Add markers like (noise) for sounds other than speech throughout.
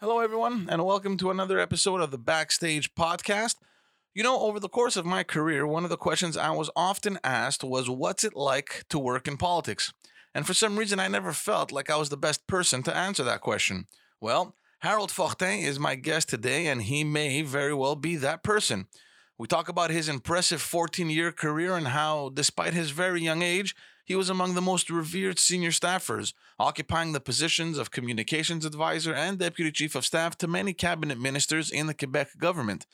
Hello, everyone, and welcome to another episode of the Backstage Podcast. You know, over the course of my career, one of the questions I was often asked was, What's it like to work in politics? And for some reason, I never felt like I was the best person to answer that question. Well, Harold Fortin is my guest today, and he may very well be that person. We talk about his impressive 14 year career and how, despite his very young age, he was among the most revered senior staffers, occupying the positions of communications advisor and deputy chief of staff to many cabinet ministers in the Quebec government.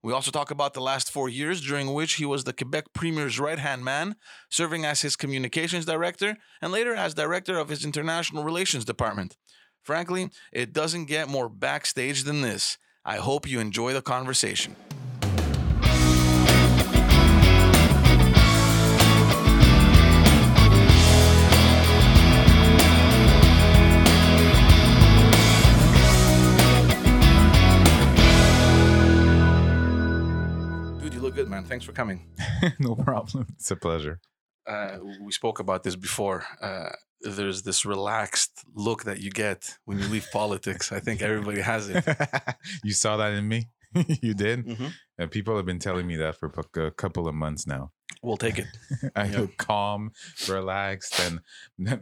We also talk about the last four years during which he was the Quebec Premier's right hand man, serving as his communications director and later as director of his international relations department. Frankly, it doesn't get more backstage than this. I hope you enjoy the conversation. Man. Thanks for coming. (laughs) no problem. It's a pleasure. uh, we spoke about this before. Uh, there's this relaxed look that you get when you leave politics. I think everybody has it. (laughs) you saw that in me. (laughs) you did. Mhm. And people have been telling me that for a a couple of months now. We'll take it. I Yeah. look calm, relaxed, and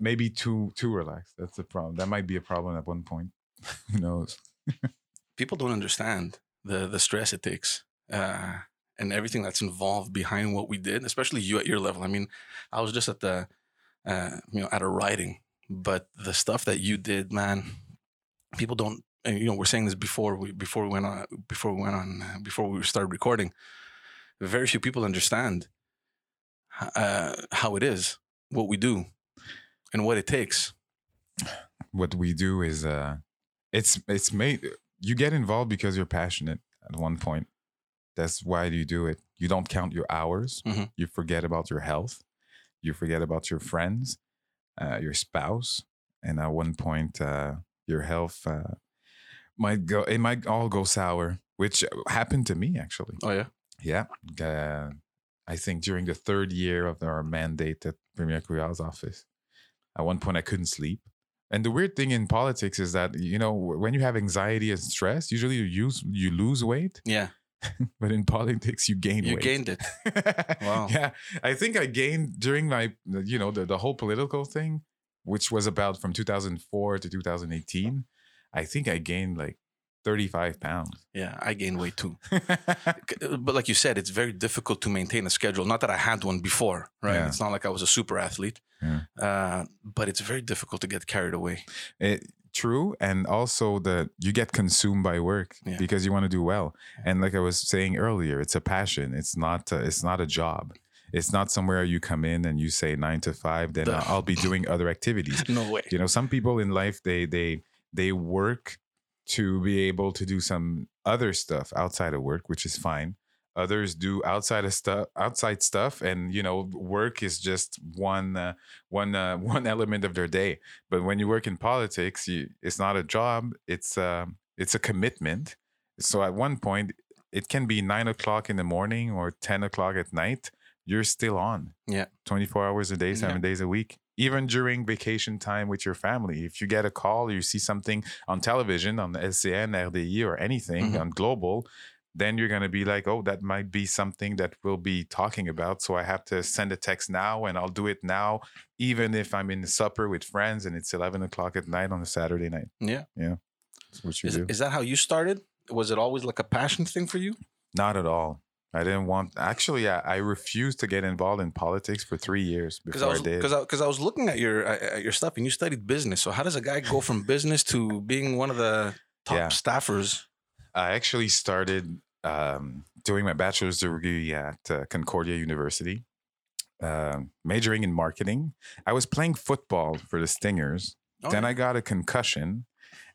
maybe too too relaxed. That's the problem. That might be a problem at one point. Who knows? People don't understand the the stress it takes uh, and everything that's involved behind what we did, especially you at your level. I mean, I was just at the uh, you know at a writing, but the stuff that you did, man, people don't. And you know, we're saying this before we before we went on before we went on uh, before we started recording. Very few people understand uh, how it is, what we do, and what it takes. What we do is uh, it's it's made. You get involved because you're passionate. At one point, that's why you do it. You don't count your hours. Mhm. You forget about your health. You forget about your friends, uh, your spouse, and at one point, uh, your health uh, might go. It might all go sour, which happened to me actually. Oh yeah, Yeah, uh, I think during the third year of our mandate at Premier Couillard's office, at one point I couldn't sleep. And the weird thing in politics is that you know when you have anxiety and stress, usually you use you lose weight, yeah. (laughs) but in politics you gain weight. You weight. gained it. (laughs) Wow. Yeah, I think I gained during my you know the the whole political thing, which was about from 2004 to 2018. I think I gained like 35 pounds. Yeah, I gained weight too. (laughs) But like you said, it's very difficult to maintain a schedule. Not that I had one before, right? Yeah. It's not like I was a super athlete, Yeah. uh, but it's very difficult to get carried away. It, true and also that you get consumed by work Yeah. because you want to do well. And like i was saying earlier it's a passion. It's not a, it's not a job. It's not somewhere you come in and you say nine to five then The- I'll, I'll be doing other activities. (laughs) No way. you know some people in life they they they work to be able to do some other stuff outside of work which is fine others do outside of stuff outside stuff and you know work is just one uh, one uh, (laughs) one element of their day but when you work in politics you, it's not a job it's um it's a commitment so at one point it can be nine o'clock in the morning or 10 o'clock at night you're still on Yeah. 24 hours a day seven days a week even during vacation time with your family if you get a call you see something on television on the LCN RDI or anything Mhm. on global then you're going to be like oh that might be something that we'll be talking about so i have to send a text now and i'll do it now even if i'm in supper with friends and it's 11 o'clock at night on a saturday night Yeah. that's what you Is, do is that how you started? Was it always like a passion thing for you? not at all i didn't want actually i, I refused to get involved in politics for three years Because before I i, was did because I, 'cause I was looking at your at your stuff and you studied business. So how does a guy go from business to being one of the top Yeah. staffers? I actually started um, doing my bachelor's degree at uh, Concordia University, um, majoring in marketing. I was playing football for the Stingers. Oh, then yeah. I got a concussion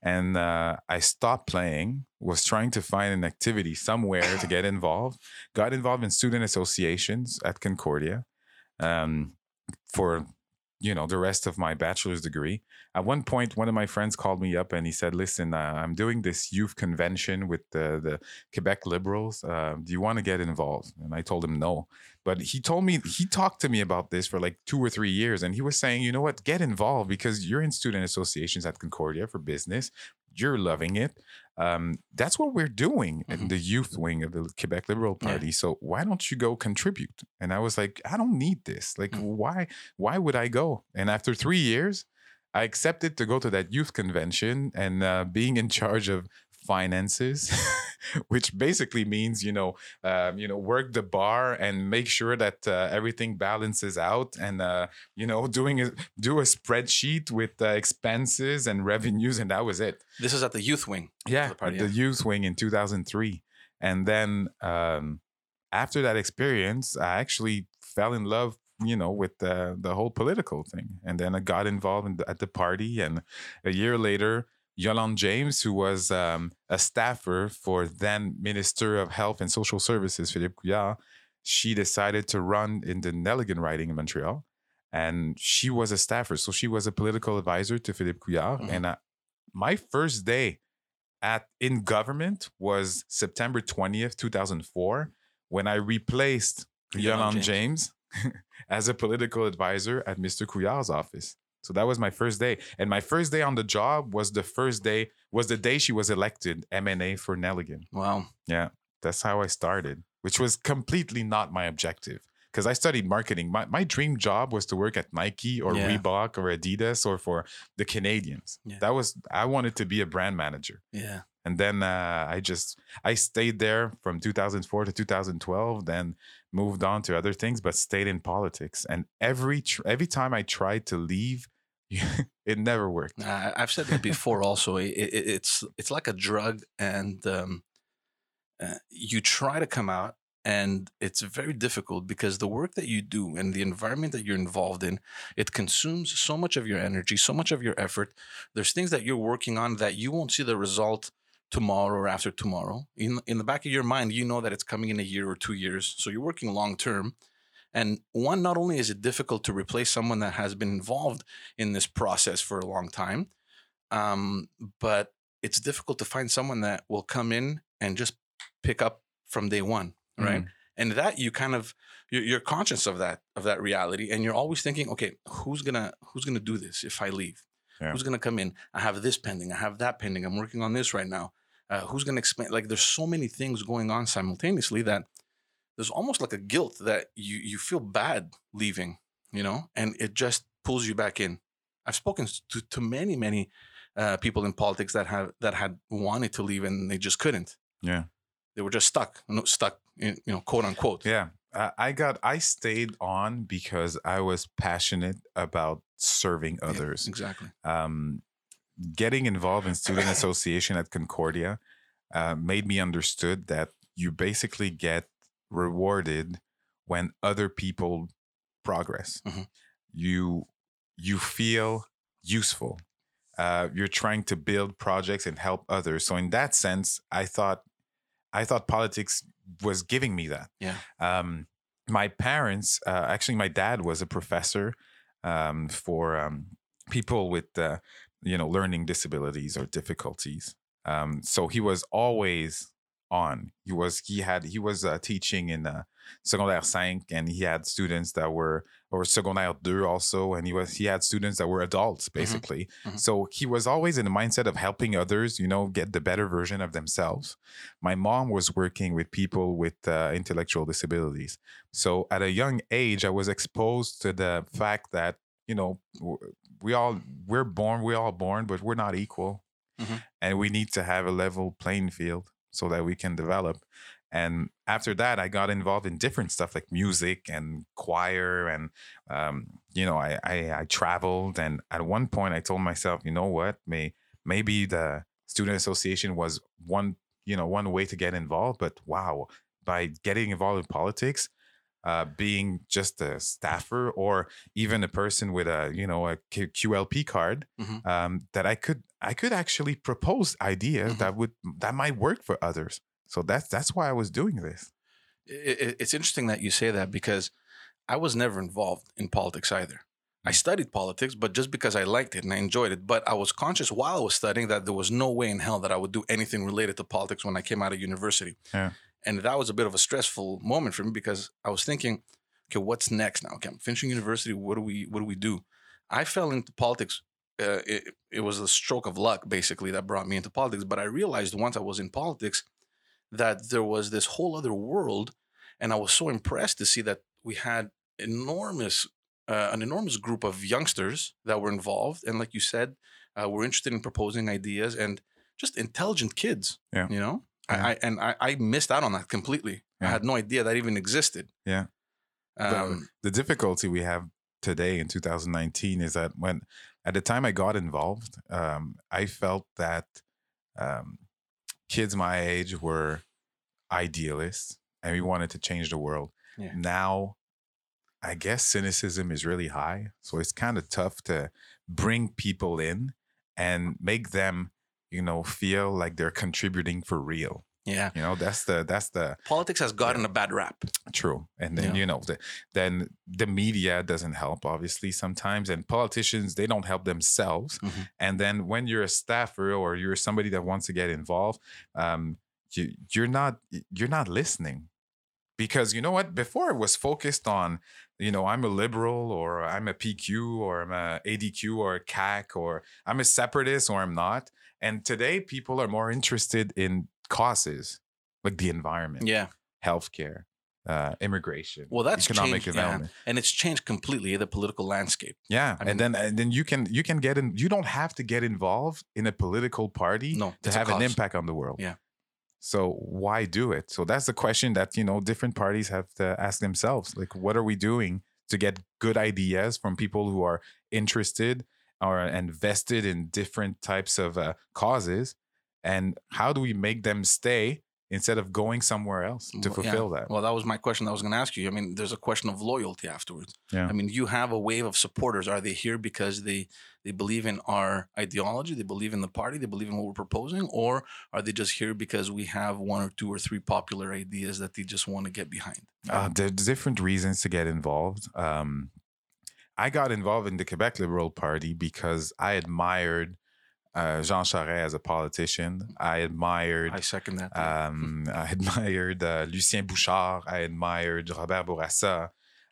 and uh, I stopped playing, was trying to find an activity somewhere to (coughs) get involved, got involved in student associations at Concordia um, for you know the rest of my bachelor's degree. At one point one of my friends called me up and he said listen uh, i'm doing this youth convention with the, the quebec liberals. Uh, do you want to get involved? And i told him no. But he told me he talked to me about this for like two or three years, and he was saying, you know what, get involved because you're in student associations at Concordia for business. You're loving it. Um, that's what we're doing in Mhm. the youth wing of the Quebec Liberal Yeah. Party. So why don't you go contribute? And I was like, I don't need this. Like, Mm. why? Why would I go? And after three years, I accepted to go to that youth convention and uh, being in charge of finances, (laughs) which basically means you know, um, you know, work the bar and make sure that uh, everything balances out, and uh, you know, doing a, do a spreadsheet with uh, expenses and revenues, and that was it. This is at the youth wing. Yeah, the party, the youth wing in 2003, and then um, after that experience, I actually fell in love, you know, with the the whole political thing, and then I got involved in the, at the party, and a year later. Yolande James, who was um, a staffer for then Minister of Health and Social Services, Philippe Couillard, she decided to run in the Nelligan riding in Montreal. And she was a staffer. So she was a political advisor to Philippe Couillard. Mhm. And uh, my first day at in government was September 20th, 2004, when I replaced Yolande Yolande James, (laughs) as a political advisor at Mr. Couillard's office. So that was my first day. And my first day on the job was the first day, was the day she was elected MNA for Nelligan. Wow. Yeah, that's how I started, which was completely not my objective. Because I studied marketing. My, my dream job was to work at Nike or Yeah. Reebok or Adidas or for the Canadiens. Yeah. That was, I wanted to be a brand manager. Yeah. And then uh, I just I stayed there from 2004 to 2012. Then moved on to other things, but stayed in politics. And every tr- every time I tried to leave, (laughs) it never worked. Uh, I've said that before. Also, it, it, it's it's like a drug, and um, uh, you try to come out, and it's very difficult because the work that you do and the environment that you're involved in, it consumes so much of your energy, so much of your effort. There's things that you're working on that you won't see the result tomorrow or after tomorrow. In in the back of your mind, you know that it's coming in a year or two years, so you're working long term. And one, not only is it difficult to replace someone that has been involved in this process for a long time, um, but it's difficult to find someone that will come in and just pick up from day one, right? Mm. And that you kind of you're, you're conscious of that of that reality, and you're always thinking, okay, who's gonna who's gonna do this if I leave? Yeah. Who's gonna come in? I have this pending. I have that pending. I'm working on this right now. Uh, who's gonna explain? Like, there's so many things going on simultaneously that there's almost like a guilt that you you feel bad leaving, you know, and it just pulls you back in. I've spoken to to many many uh, people in politics that have that had wanted to leave and they just couldn't. Yeah. They were just stuck, stuck, in, you know, quote unquote. Yeah. I I got I stayed on because I was passionate about serving Yeah, others. exactly. um, getting involved in student association at Concordia uh, made me understood that you basically get rewarded when other people progress. Mhm. You you feel useful. Uh, you're trying to build projects and help others. So in that sense, I thought I thought politics was giving me that. Yeah. Um, my parents, uh, actually, my dad was a professor um, for um, people with uh, you know learning disabilities or difficulties. Um, so he was always on. He was he had he was uh, teaching in uh, secondaire cinq, and he had students that were or secondaire deux also, and he was he had students that were adults basically. Mhm. So he was always in the mindset of helping others, you know, get the better version of themselves. My mom was working with people with uh, intellectual disabilities. So at a young age, I was exposed to the fact that you know we all we're born we're all born, but we're not equal, Mhm. and we need to have a level playing field so that we can develop. And after that, I got involved in different stuff like music and choir, and um, you know, I, I I traveled. And at one point, I told myself, you know what, may maybe the student association was one you know one way to get involved, but wow, by getting involved in politics, uh, being just a staffer or even a person with a you know a Q- QLP card, Mhm. um, that I could I could actually propose ideas Mhm. that would that might work for others. So that's that's why I was doing this. It, it- it's interesting that you say that because I was never involved in politics either. I studied politics, but just because I liked it and I enjoyed it. But I was conscious while I was studying that there was no way in hell that I would do anything related to politics when I came out of university. Yeah. And that was a bit of a stressful moment for me because I was thinking, okay, what's next now? Okay, I'm finishing university. What do we what do we do? I fell into politics. Uh, it, it was a stroke of luck, basically, that brought me into politics. But I realized once I was in politics that there was this whole other world, and I was so impressed to see that we had enormous, uh, an enormous group of youngsters that were involved, and like you said, uh, were interested in proposing ideas and just intelligent kids. Yeah. you know, Yeah. I, I and I, I missed out on that completely. I had no idea that even existed. Yeah. The- Um, the difficulty we have today in 2019 is that when at the time I got involved, um, I felt that um, kids my age were idealists and we wanted to change the world. Yeah. Now, I guess cynicism is really high, so it's kind of tough to bring people in and make them, you know, feel like they're contributing for real. yeah, You know, that's the that's the politics has gotten a bad rap. True. And then, Yeah. you know, the, then the media doesn't help, obviously, sometimes. And politicians, they don't help themselves. Mhm. And then when you're a staffer or you're somebody that wants to get involved, um, you, you're not you're not listening. Because you know what? Before it was focused on, you know, I'm a liberal or I'm a PQ or I'm a ADQ or a CAQ or I'm a separatist or I'm not. And today people are more interested in causes like the environment Yeah, healthcare, uh, immigration, well, that's economic changed, yeah. and it's changed completely the political landscape. Yeah, I mean- and then and then you can you can get in. You don't have to get involved in a political party No, to have an impact on the world. Yeah. So why do it? So that's the question that you know different parties have to ask themselves. Like, what are we doing to get good ideas from people who are interested or invested in different types of uh, causes, and how do we make them stay instead of going somewhere else to Well, yeah. fulfill that? Well, that was my question. I was going to ask you. I mean, there's a question of loyalty afterwards. Yeah. I mean, you have a wave of supporters. Are they here because they they believe in our ideology? They believe in the party. They believe in what we're proposing, or are they just here because we have one or two or three popular ideas that they just want to get behind? Uh, there's different reasons to get involved. Um, I got involved in the Quebec Liberal Party because I admired uh, Jean Charest as a politician. I admired I second that. um, (laughs) I admired uh, Lucien Bouchard. I admired Robert Bourassa.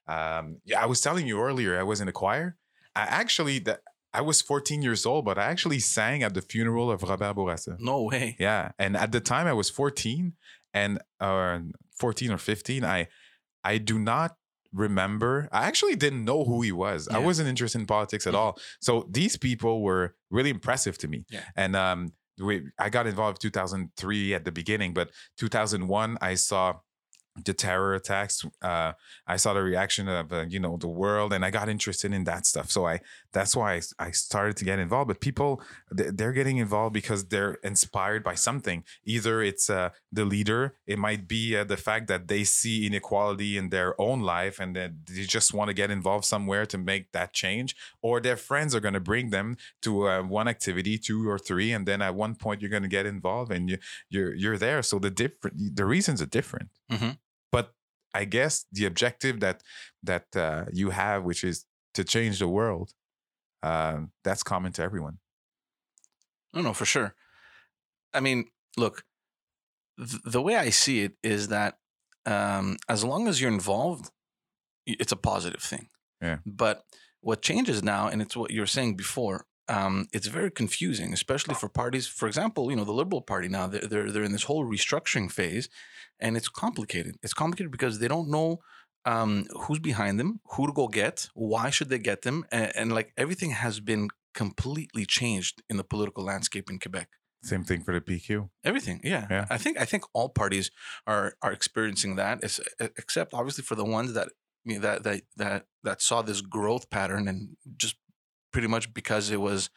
Um, yeah, I was telling you earlier, I was in a choir. I actually, the, I was 14 years old, but I actually sang at the funeral of Robert Bourassa. no way. Yeah, and at the time I was 14 and uh, 14 or 15. I I do not remember. I actually didn't know who he was. I wasn't interested in politics at all. So these people were really impressive to me. Yeah. And um, we, I got involved 2003 at the beginning, but 2001 I saw the terror attacks. Uh, I saw the reaction of uh, you know the world, and I got interested in that stuff. So I that's why I, I started to get involved. But people they're getting involved because they're inspired by something. Either it's uh, the leader, it might be uh, the fact that they see inequality in their own life, and that they just want to get involved somewhere to make that change. Or their friends are going to bring them to uh, one activity, two or three, and then at one point you're going to get involved, and you you're you're there. So the different the reasons are different. Mhm. But I guess the objective that that uh, you have, which is to change the world, uh, that's common to everyone. No, no, for sure. I mean, look, th- the way I see it is that um, as long as you're involved, it's a positive thing. Yeah. But what changes now, and it's what you were saying before, um, it's very confusing, especially for parties. For example, you know, the Liberal Party now they're, they're they're in this whole restructuring phase, and it's complicated. It's complicated because they don't know um, who's behind them, who to go get, why should they get them, and, and like everything has been completely changed in the political landscape in Quebec. Same thing for the PQ. Everything, yeah. Yeah. I think I think all parties are are experiencing that, except obviously for the ones that you know, that that that that saw this growth pattern and just pretty much because it was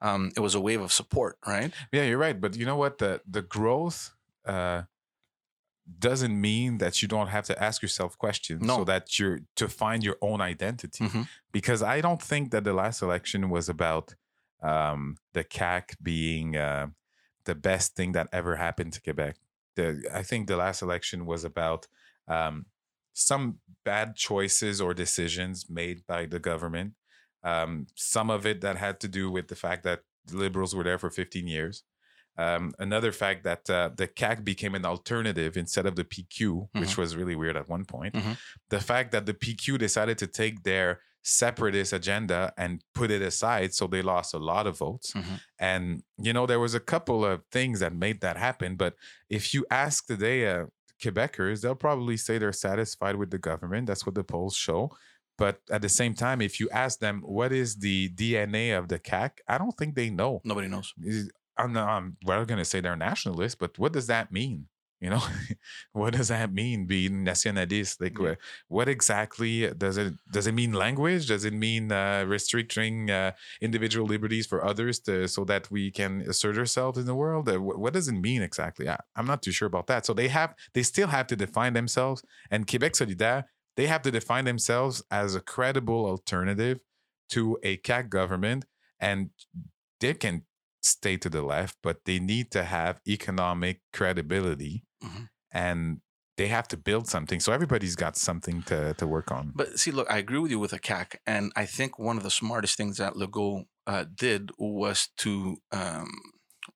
um, it was a wave of support, right? Yeah, you're right. But you know what? The the growth uh, doesn't mean that you don't have to ask yourself questions, No. so that you're to find your own identity. Mhm. Because I don't think that the last election was about um, the CAQ being uh, the best thing that ever happened to Quebec. The, I think the last election was about um, some bad choices or decisions made by the government. Um, some of it that had to do with the fact that the liberals were there for 15 years. Um, another fact that uh, the CAQ became an alternative instead of the PQ, which was really weird at one point. Mhm. The fact that the PQ decided to take their separatist agenda and put it aside, so they lost a lot of votes. Mhm. And you know, there was a couple of things that made that happen. But if you ask today, uh, Quebecers, they'll probably say they're satisfied with the government. That's what the polls show. But at the same time, if you ask them what is the DNA of the CAQ, I don't think they know. Nobody knows. I'm, not- I'm well going to say they're nationalists, but what does that mean? You know, (laughs) what does that mean being nationalist? Like, Yeah. what exactly does it does it mean? Language? Does it mean uh, restricting uh, individual liberties for others to so that we can assert ourselves in the world? Uh, wh- what does it mean exactly? I, I'm not too sure about that. So they have they still have to define themselves, and Quebec Solidaire they have to define themselves as a credible alternative to a CAQ government, and they can stay to the left, but they need to have economic credibility Mhm. and they have to build something. So everybody's got something to, to work on. But see, look, I agree with you with a CAQ, and I think one of the smartest things that Legault uh, did was to um,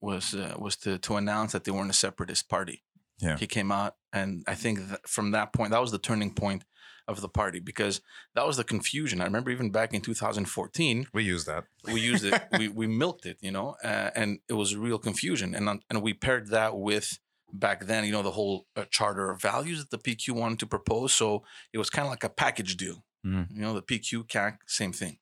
was uh, was to to announce that they weren't a separatist party. Yeah. he came out, and I think that from that point, that was the turning point of the party because that was the confusion. I remember even back in 2014, We used that. we used it, (laughs) we we milked it, you know, uh, and it was real confusion, and um, and we paired that with back then, you know, the whole uh, charter of values that the PQ wanted to propose. So it was kind of like a package deal, Mhm. you know, the PQ CAQ, same thing.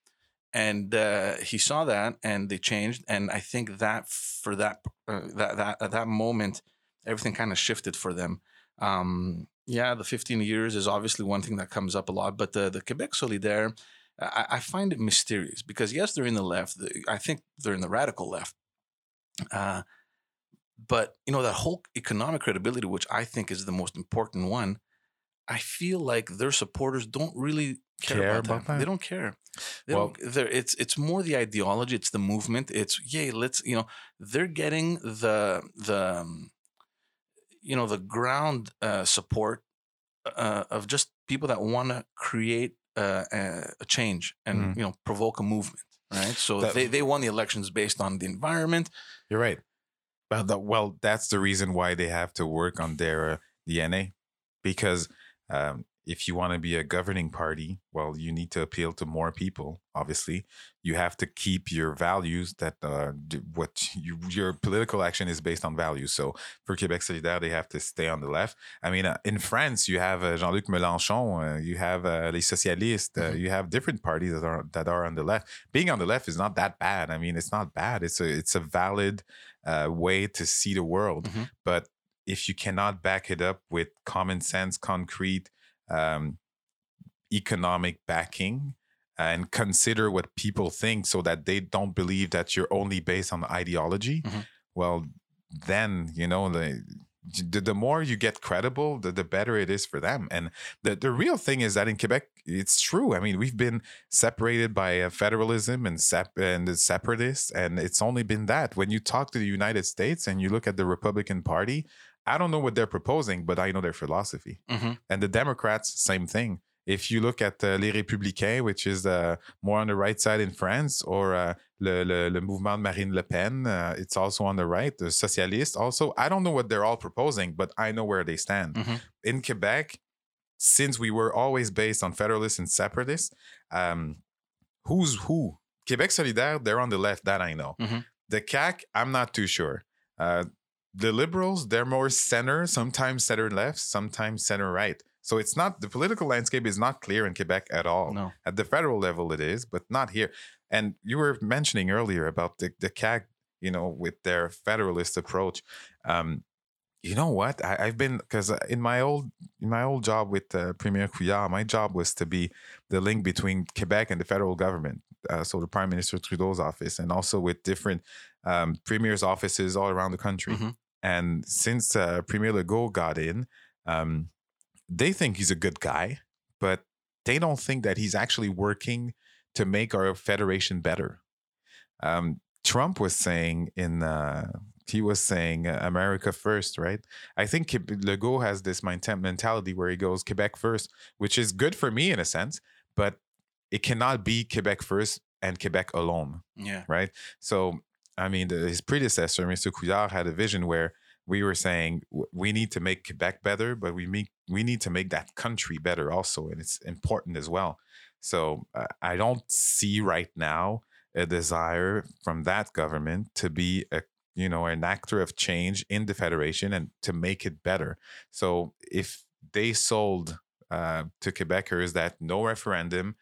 And uh, he saw that, and they changed, and I think that for that uh, that that at that moment, everything kind of shifted for them. Um, yeah, the 15 years is obviously one thing that comes up a lot, but the the Quebec Solidaire, I, I find it mysterious because yes, they're in the left. I think they're in the radical left. Uh, but you know that whole economic credibility, which I think is the most important one. I feel like their supporters don't really care, Care about, about that. They don't care. They Well- don't. It's it's more the ideology. It's the movement. It's yay. Let's you know they're getting the the um, you know the ground uh, support uh, of just people that want to create uh, a, change and Mhm. you know provoke a movement. Right. So That- they they won the elections based on the environment. You're right. Well, the, well, that's the reason why they have to work on their uh, DNA, because um, if you want to be a governing party, well, you need to appeal to more people. Obviously, you have to keep your values. That uh, what you, your political action is based on values. So for Quebec Solidaire, they have to stay on the left. I mean, uh, in France, you have uh, Jean-Luc Mélenchon, uh, you have uh, les socialistes, uh, Mhm. you have different parties that are that are on the left. Being on the left is not that bad. I mean, it's not bad. It's a it's a valid uh, way to see the world. Mhm. But if you cannot back it up with common sense, concrete, um, economic backing, and consider what people think so that they don't believe that you're only based on ideology, Mhm. well, then, you know, the, the, the more you get credible, the, the better it is for them. And the, the real thing is that in Quebec, it's true. I mean, we've been separated by uh, federalism and sep- and the separatists, and it's only been that. When you talk to the United States and you look at the Republican Party, I don't know what they're proposing, but I know their philosophy. Mhm. And the Democrats, same thing. If you look at uh, Les Républicains, which is uh, more on the right side in France, or uh, le, le, le mouvement de Marine Le Pen, uh, it's also on the right. The Socialists also. I don't know what they're all proposing, but I know where they stand. Mhm. In Quebec, since we were always based on federalists and separatists, um, who's who? Quebec Solidaire, they're on the left. That I know. Mhm. The CAQ, I'm not too sure. Uh, the liberals, they're more center, sometimes center left, sometimes center right. So it's not the political landscape is not clear in Quebec at all. No. At the federal level, it is, but not here. And you were mentioning earlier about the, the CAQ, you know, with their federalist approach. Um, you know what? I, I've been because in my old in my old job with uh, Premier Couillard, my job was to be the link between Quebec and the federal government. Uh, so the Prime Minister Trudeau's office, and also with different um, premiers' offices all around the country. Mhm. And since uh, Premier Legault got in, um, they think he's a good guy, but they don't think that he's actually working to make our federation better. Um, Trump was saying in uh, he was saying uh, America first, right? I think Legault has this menta- mentality where he goes Quebec first, which is good for me in a sense, but it cannot be Quebec first and Quebec alone Yeah. right? So I mean, the, his predecessor, Mr. Couillard, had a vision where we were saying we need to make Quebec better, but we make, we need to make that country better also, and it's important as well. So uh, I don't see right now a desire from that government to be a you know an actor of change in the federation and to make it better. So if they sold uh, to Quebecers that no referendum,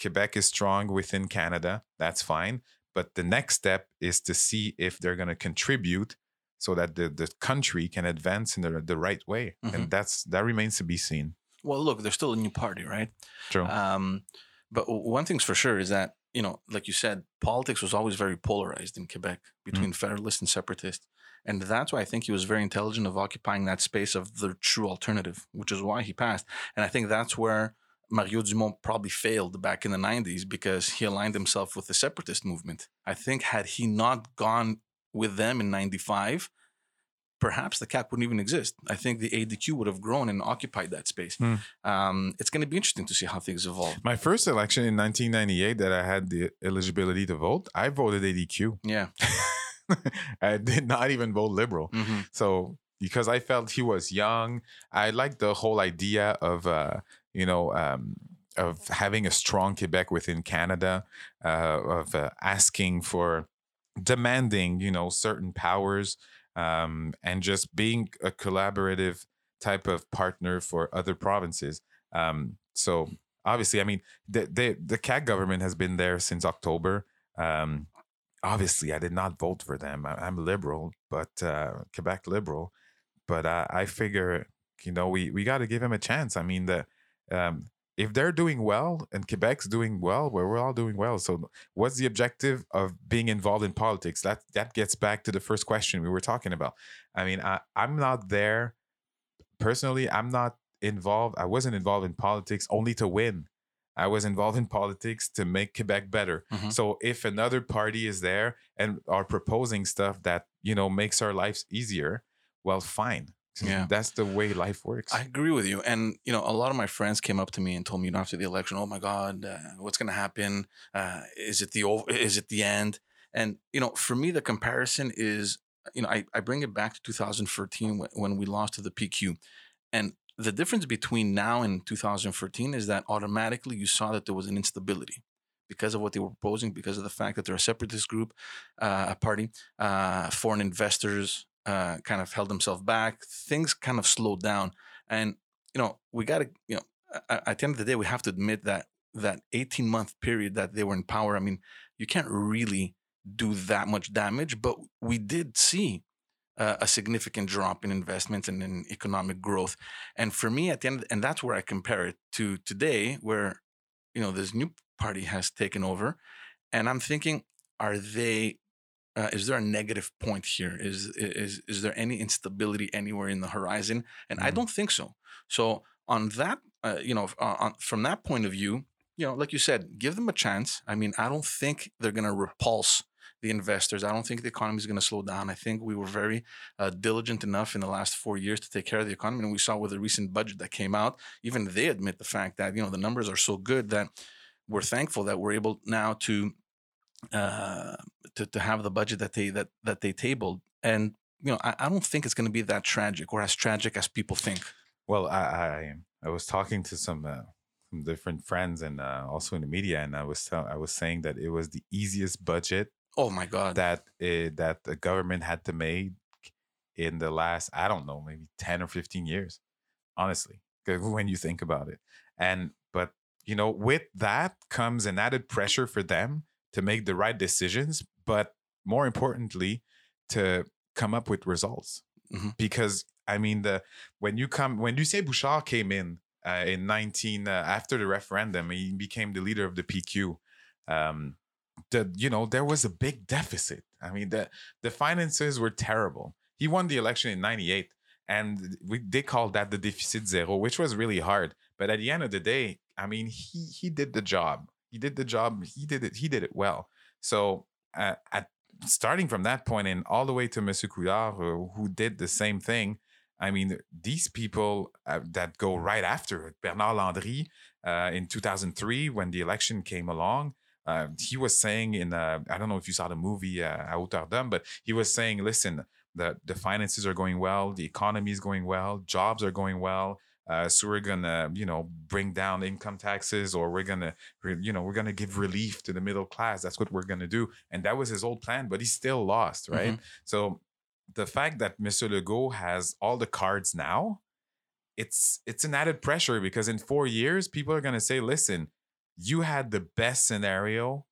Quebec is strong within Canada, that's fine. But the next step is to see if they're going to contribute so that the, the country can advance in the, the right way. Mhm. And that's that remains to be seen. Well, look, there's still a new party, right? True. Um, but one thing's for sure is that you know, like you said, politics was always very polarized in Quebec between federalists and separatists, and that's why I think he was very intelligent of occupying that space of the true alternative, which is why he passed. And I think that's where Mario Dumont probably failed back in the '90s because he aligned himself with the separatist movement. I think had he not gone with them in '95. Perhaps the CAQ wouldn't even exist. I think the ADQ would have grown and occupied that space. Hmm. Um, it's going to be interesting to see how things evolve. My first election in 1998 that I had the eligibility to vote, I voted ADQ. Yeah. (laughs) I did not even vote liberal. hmm So because I felt he was young, I liked the whole idea of uh, you know um, of having a strong Quebec within Canada, uh, of uh, asking for demanding you know certain powers um, and just being a collaborative type of partner for other provinces. Um, so obviously, I mean the the the CAQ government has been there since October. Um, obviously, I did not vote for them. I, I'm liberal, but uh, Quebec liberal. But I, I figure, you know, we we got to give him a chance. I mean, the um, if they're doing well and Quebec's doing well, well, we're all doing well. So, what's the objective of being involved in politics? That that gets back to the first question we were talking about. I mean, I, I'm not there personally. I'm not involved. I wasn't involved in politics only to win. I was involved in politics to make Quebec better. Mhm. So if another party is there and are proposing stuff that you know makes our lives easier, well, fine. Yeah. that's the way life works. I agree with you. And, you know, a lot of my friends came up to me and told me, you know, after the election, oh my God, uh, what's going to happen? Uh, is it the over, is it the end? And, you know, for me, the comparison is, you know, I, I bring it back to 2013 when, when we lost to the PQ. And the difference between now and 2013 is that automatically you saw that there was an instability because of what they were proposing, because of the fact that they're a separatist group, uh, a party, uh, foreign investors uh, kind of held themselves back. Things kind of slowed down, and you know we got to you know at the end of the day we have to admit that that 18 month period that they were in power. I mean, you can't really do that much damage, but we did see uh, a significant drop in investments and in economic growth. And for me, at the end, and that's where I compare it to today, where you know this new party has taken over, and I'm thinking, are they? Uh, is there a negative point here? Is is is there any instability anywhere in the horizon? And I Mhm. don't think so. So on that, uh, you know, uh, on, from that point of view, you know, like you said, give them a chance. I mean, I don't think they're going to repulse the investors. I don't think the economy is going to slow down. I think we were very uh, diligent enough in the last four years to take care of the economy, and we saw with the recent budget that came out. Even they admit the fact that you know the numbers are so good that we're thankful that we're able now to uh, to to have the budget that they that that they tabled. And you know, I, I don't think it's going to be that tragic or as tragic as people think. Well, I I, I was talking to some uh, some different friends and uh, also in the media, and I was tell- I was saying that it was the easiest budget Oh my God! that uh, that the government had to make in the last I don't know maybe ten or fifteen years, honestly, when you think about it. And but you know, with that comes an added pressure for them to make the right decisions, but more importantly, to come up with results. Mhm. Because I mean, the when you come when Lucien Bouchard came in uh, in 19 uh, after the referendum, he became the leader of the PQ. Um, the you know there was a big deficit. I mean the the finances were terrible. He won the election in '98, and we they called that the deficit zero, which was really hard. But at the end of the day, I mean he he did the job. He did the job. He did it. He did it well. So uh, at starting from that point and all the way to Monsieur Couillard, uh, who did the same thing. I mean, these people uh, that go right after it, Bernard Landry uh, in 2003 when the election came along, uh, he was saying in uh, I don't know if you saw the movie uh, À hauteur d'homme, but he was saying, listen, the the finances are going well, the economy is going well, jobs are going well. Uh, so we're gonna, you know, bring down income taxes, or we're gonna, you know, we're gonna give relief to the middle class. That's what we're gonna do. And that was his old plan, but he still lost, right? So the fact that Mr. Legault has all the cards now, it's it's an added pressure because in four years, people are gonna say, listen, you had the best scenario.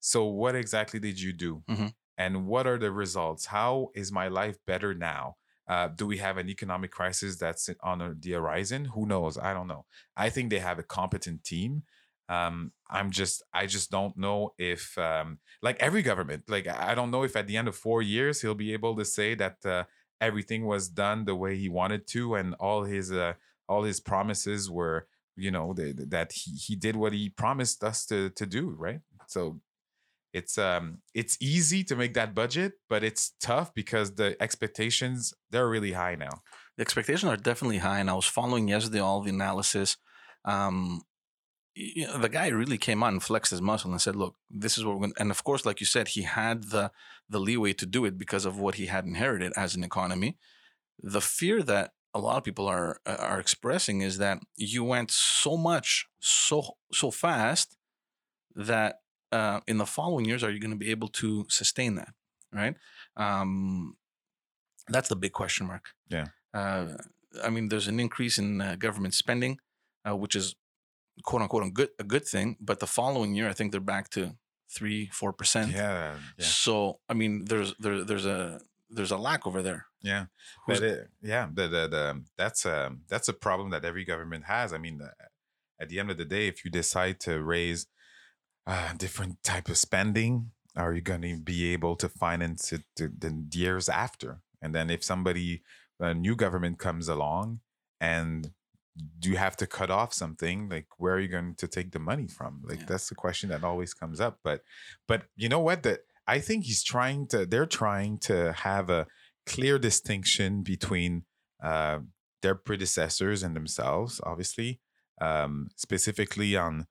So what exactly did you do? Mhm. And what are the results? How is my life better now? Uh, do we have an economic crisis that's on the horizon? Who knows? I don't know. I think they have a competent team. Um, I'm just, I just don't know if, um, like every government, like I don't know if at the end of four years he'll be able to say that uh, everything was done the way he wanted to, and all his, uh, all his promises were, you know, th- th- that he he did what he promised us to to do, right? So it's um it's easy to make that budget but it's tough because the expectations they're really high now. The expectations are definitely high and i was following yesterday all the analysis. Um you know, the guy really came out and flexed his muscle and said look this is what we're going and of course like you said he had the the leeway to do it because of what he had inherited as an economy. The fear that a lot of people are are expressing is that you went so much so so fast that uh, in the following years are you going to be able to sustain that right? Um, that's the big question mark. Yeah. uh, i mean there's an increase in uh, government spending uh, which is quote unquote a good a good thing but the following year i think they're back to three four percent. Yeah so i mean there's there, there's a there's a lack over there. Yeah Who's- but it, yeah the, the, the that's um that's a problem that every government has. I mean uh, at the end of the day if you decide to raise uh, different type of spending are you going to be able to finance it the, the years after? And then if somebody a new government comes along and do you have to cut off something like where are you going to take the money from? Like Yeah. that's the question that always comes up but but you know what? That i think he's trying to they're trying to have a clear distinction between uh, their predecessors and themselves obviously um, specifically on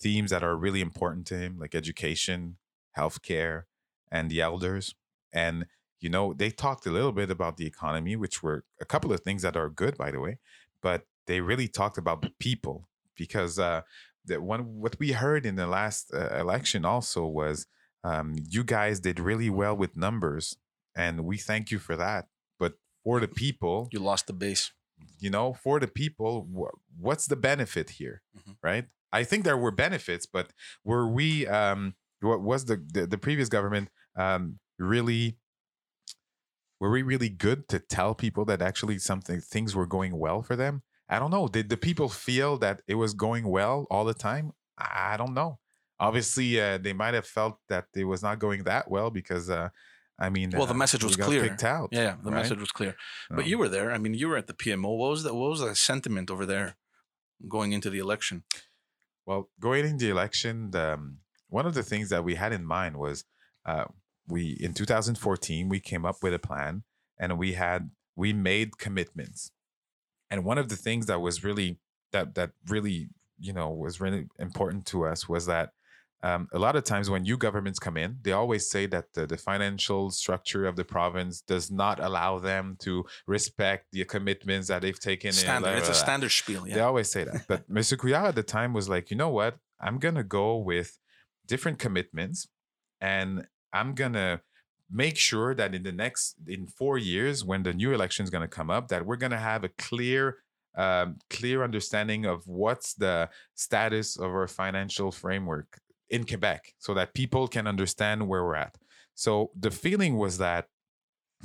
themes that are really important to him like education healthcare and the elders. And you know they talked a little bit about the economy which were a couple of things that are good by the way but they really talked about the people because uh the one what we heard in the last uh, election also was um you guys did really well with numbers and we thank you for that but for the people you lost the base. you know for the people wh- what's the benefit here? Mhm. right i think there were benefits but were we um what was the the, the previous government um really were we really good to tell people that actually something things were going well for them? I don't know. Did the people feel that it was going well all the time? I don't know. Obviously uh, they might have felt that it was not going that well because uh i mean Well, the uh, message was clear. kicked out yeah, yeah the right? message was clear. But you were there. I mean you were at the pmo what was the what was the sentiment over there going into the election Well, going into the election, the, um, one of the things that we had in mind was uh, we in 2014 we came up with a plan and we had we made commitments, and one of the things that was really that that really you know was really important to us was that um, a lot of times when new governments come in, they always say that the, the financial structure of the province does not allow them to respect the commitments that they've taken. in, standard blah, it's a standard spiel They always say that. But (laughs) Mr. Couillard at the time was like, you know what? I'm going to go with different commitments and I'm going to make sure that in the next, in four years, when the new election is going to come up, that we're going to have a clear, um, clear understanding of what's the status of our financial framework in Quebec so that people can understand where we're at. So the feeling was that,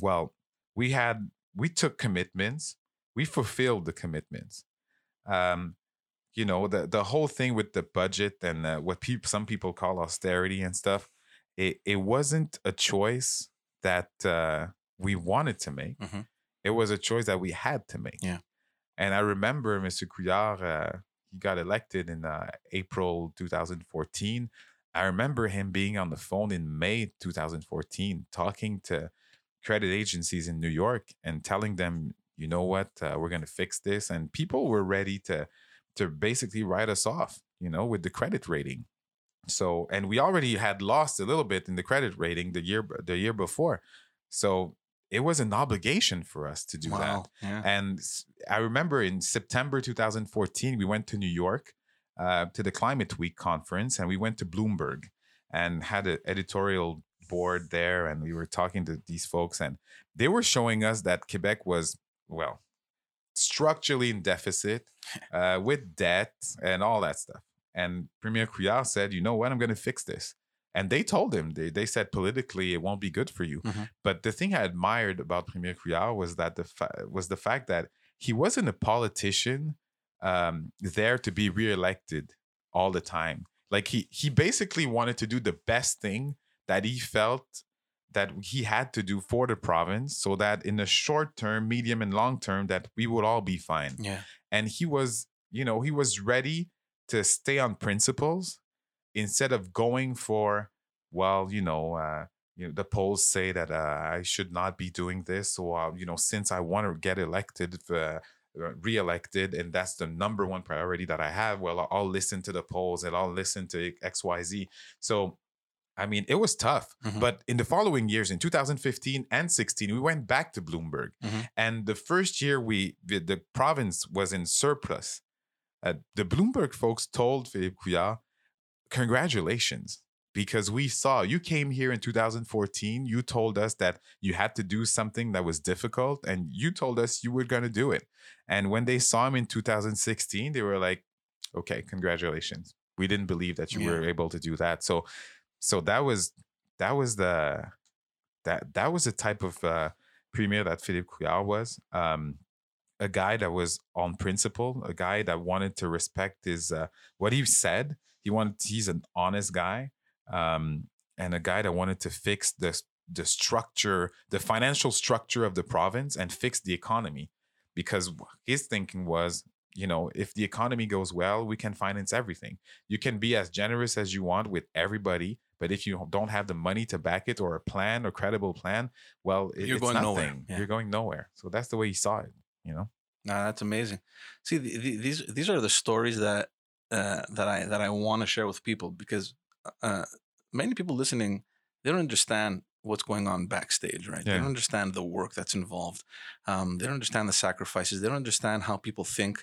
well, we had, we took commitments, we fulfilled the commitments um, you know the the whole thing with the budget and uh, what people some people call austerity and stuff it it wasn't a choice that uh, we wanted to make Mhm. it was a choice that we had to make Yeah. and i remember mr couillard uh, he got elected in uh, april 2014 i remember him being on the phone in may 2014 talking to credit agencies in new york and telling them you know what? Uh, we're going to fix this and people were ready to to basically write us off you know with the credit rating. So, and we already had lost a little bit in the credit rating the year the year before. So it was an obligation for us to do that. Yeah. And I remember in September 2014, we went to New York uh, to the Climate Week conference, and we went to Bloomberg and had an editorial board there, and we were talking to these folks, and they were showing us that Quebec was well structurally in deficit uh, with debt and all that stuff. And Premier Couillard said, "You know what? I'm going to fix this." And they told him, they, they said politically it won't be good for you. Mhm. But the thing I admired about Premier Couillard was that the fa- was the fact that he wasn't a politician um, there to be reelected all the time. Like he he basically wanted to do the best thing that he felt that he had to do for the province, so that in the short term, medium, and long term, that we would all be fine yeah. and he was you know he was ready to stay on principles instead of going for well you know uh you know the polls say that uh, i should not be doing this or uh, you know since i want to get elected uh, uh, re-elected and that's the number one priority that i have well I'll- listen to the polls and i'll listen to xyz so i mean it was tough Mhm. but in the following years in 2015 and 16 we went back to bloomberg Mhm. and the first year we the, the province was in surplus uh, the bloomberg folks told philippe couillard congratulations because we saw you came here in 2014 you told us that you had to do something that was difficult and you told us you were going to do it. And when they saw him in 2016 they were like okay congratulations. We didn't believe that you Yeah. were able to do that. So so that was that was the that that was the type of uh premier that philippe couillard was um a guy that was on principle a guy that wanted to respect his uh what he said he wanted he's an honest guy um and a guy that wanted to fix the the structure the financial structure of the province and fix the economy. Because his thinking was you know if the economy goes well we can finance everything. You can be as generous as you want with everybody but if you don't have the money to back it or a plan or credible plan well it- You're it's going nowhere, yeah. you're going nowhere. So that's the way he saw it you know? No, that's amazing. See, the, the, these these are the stories that uh, that I that I want to share with people because uh, many people listening they don't understand what's going on backstage, right? They don't understand the work that's involved. Um, they don't understand the sacrifices. They don't understand how people think,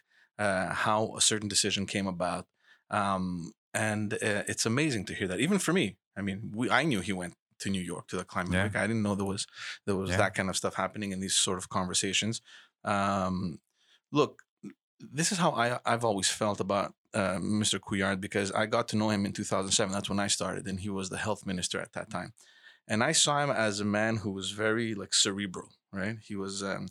uh, how a certain decision came about, um, and uh, it's amazing to hear that. Even for me, I mean, we I knew he went to New York to the climate Yeah. I didn't know there was there was Yeah. that kind of stuff happening in these sort of conversations. Um, look, this is how I I've always felt about uh, Mr. Couillard because I got to know him in 2007. That's when I started, and he was the health minister at that time. And I saw him as a man who was very like cerebral, right? He was um,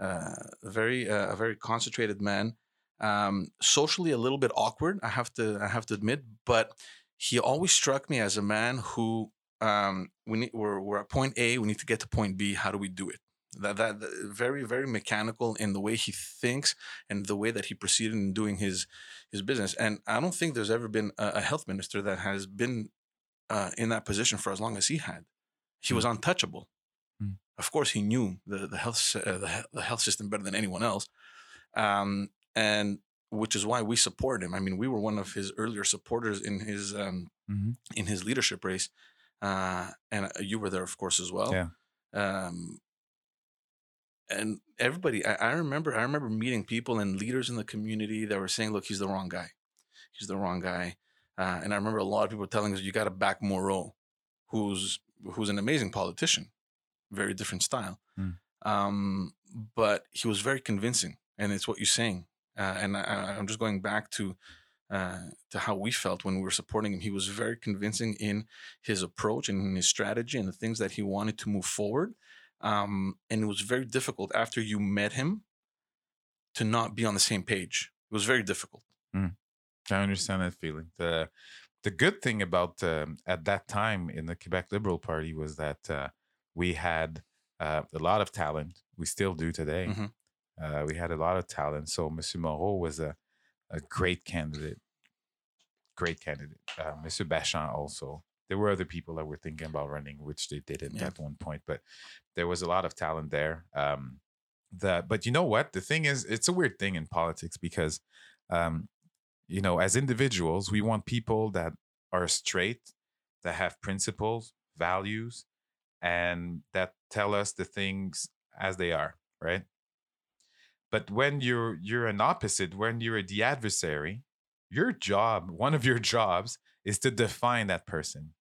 uh, a very uh, a very concentrated man, um, socially a little bit awkward. I have to I have to admit, but he always struck me as a man who um, we need we're, we're at point A, we need to get to point B. How do we do it? That, that that very very mechanical in the way he thinks and the way that he proceeded in doing his his business. And I don't think there's ever been a, a health minister that has been uh, in that position for as long as he had. He was untouchable. Mm. Of course, he knew the the health uh, the, the health system better than anyone else, um, and which is why we support him. I mean, we were one of his earlier supporters in his um, Mhm. in his leadership race, uh, and uh, you were there, of course, as well. Yeah. Um, and everybody, I, I remember, I remember meeting people and leaders in the community that were saying, "Look, he's the wrong guy. He's the wrong guy." Uh, and I remember a lot of people telling us, "You got to back Moreau, who's who's an amazing politician, very different style." Mm. Um, but he was very convincing, and it's what you're saying. Uh, and I, I- I'm just going back to uh, to how we felt when we were supporting him. He was very convincing in his approach and in his strategy and the things that he wanted to move forward. Um, and it was very difficult after you met him to not be on the same page. It was very difficult. I understand that feeling. The the good thing about um, at that time in the Quebec Liberal Party was that uh, we had uh, a lot of talent. We still do today. Mhm. Uh, we had a lot of talent. So Monsieur Moreau was a, a great candidate. Great candidate. Uh, Monsieur Bachand also. There were other people that were thinking about running, which they didn't Yeah. at one point, but there was a lot of talent there. Um, the but you know what? The thing is, it's a weird thing in politics because um, you know, as individuals, we want people that are straight, that have principles, values, and that tell us the things as they are, right? But when you're you're an opposite, when you're the adversary, your job, one of your (laughs) jobs, is to define that person.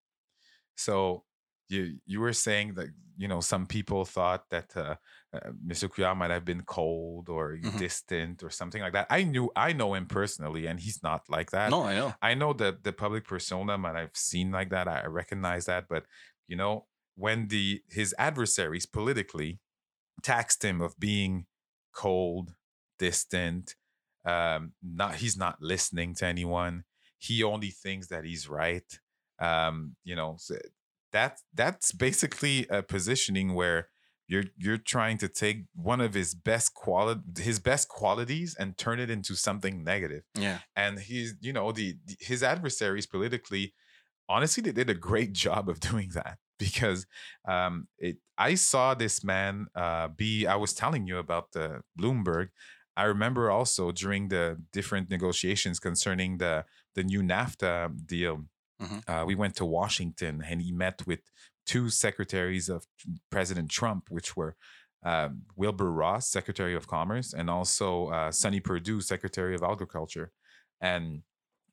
So you you were saying that you know some people thought that uh, uh, Mr. Couillard might have been cold or Mhm. distant or something like that. I knew I know him personally, and he's not like that. No, I know. I know that the public persona might I've seen like that. I recognize that, but you know when the his adversaries politically taxed him of being cold, distant, um, not he's not listening to anyone. He only thinks that he's right. Um, you know, so that that's basically a positioning where you're you're trying to take one of his best quality his best qualities and turn it into something negative Yeah. and he's you know the, the his adversaries politically honestly they did a great (laughs) job of doing that because um it i saw this man uh be i was telling you about the bloomberg i remember also during the different negotiations concerning the the new nafta deal Mhm. uh, we went to washington and he met with two secretaries of president trump which were um, Wilbur Ross, Secretary of Commerce, and also uh, Sonny Perdue, Secretary of Agriculture. And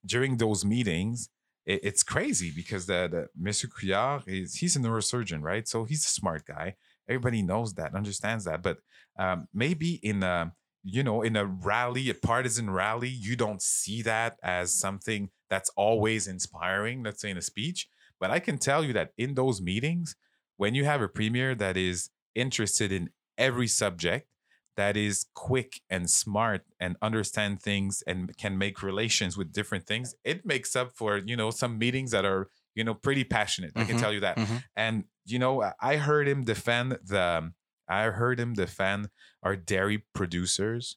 during those meetings, it, it's crazy because the, the Mr. Couillard is he's a neurosurgeon, right? So he's a smart guy. Everybody knows that, understands that. But um, maybe in a you know in a rally, a partisan rally, you don't see that as something that's always inspiring. Let's say in a speech. But I can tell you that in those meetings, when you have a premier that is interested in every subject that is quick and smart and understand things and can make relations with different things it makes up for you know some meetings that are you know pretty passionate i can Mhm, tell you that mhm. and you know i heard him defend the i heard him defend our dairy producers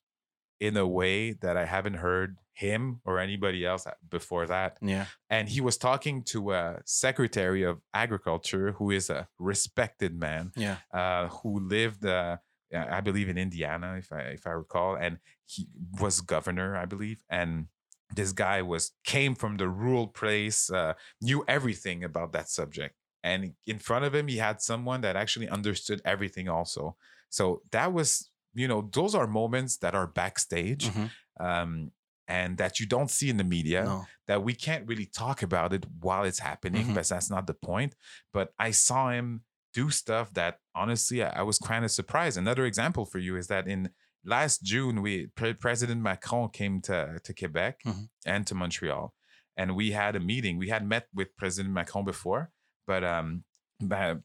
in a way that i haven't heard him or anybody else before that Yeah. and he was talking to a secretary of agriculture who is a respected man Yeah. uh, who lived, uh, I believe, in Indiana, if I if I recall, and he was governor, I believe, and this guy was came from the rural place, uh, knew everything about that subject, and in front of him he had someone that actually understood everything also. So that was, you know, those are moments that are backstage. Mhm. Um, and that you don't see in the media No. that we can't really talk about it while it's happening Mhm. because that's not the point. But I saw him do stuff that honestly I, I was kind of surprised. Another example for you is that in last June, we Pre- President Macron came to to Quebec Mhm. and to Montreal, and we had a meeting. We had met with President Macron before, but um,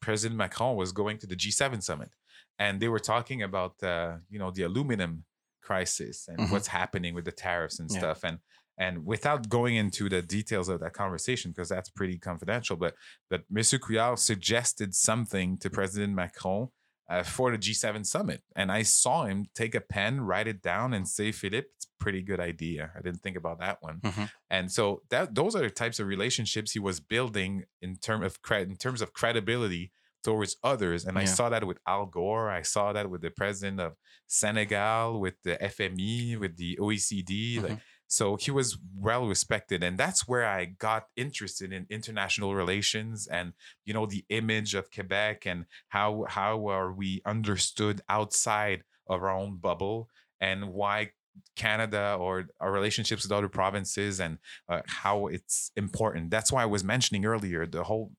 President Macron was going to the G7 summit, and they were talking about uh, you know the aluminum crisis and Mhm. what's happening with the tariffs and Yeah. stuff and and without going into the details of that conversation because that's pretty confidential but but Mr. Couillard suggested something to President Macron uh, for the G7 summit and I saw him take a pen write it down and say Philippe it's a pretty good idea I didn't think about that one Mhm. and so that those are the types of relationships he was building in term of cred in terms of credibility towards others. And I saw that with Al Gore. I saw that with the president of Senegal, with the FME, with the OECD. Like so he was well respected. And that's where I got interested in international relations and you know the image of Quebec and how how are we understood outside of our own bubble and why Canada or our relationships with other provinces and uh, how it's important. That's why I was mentioning earlier the whole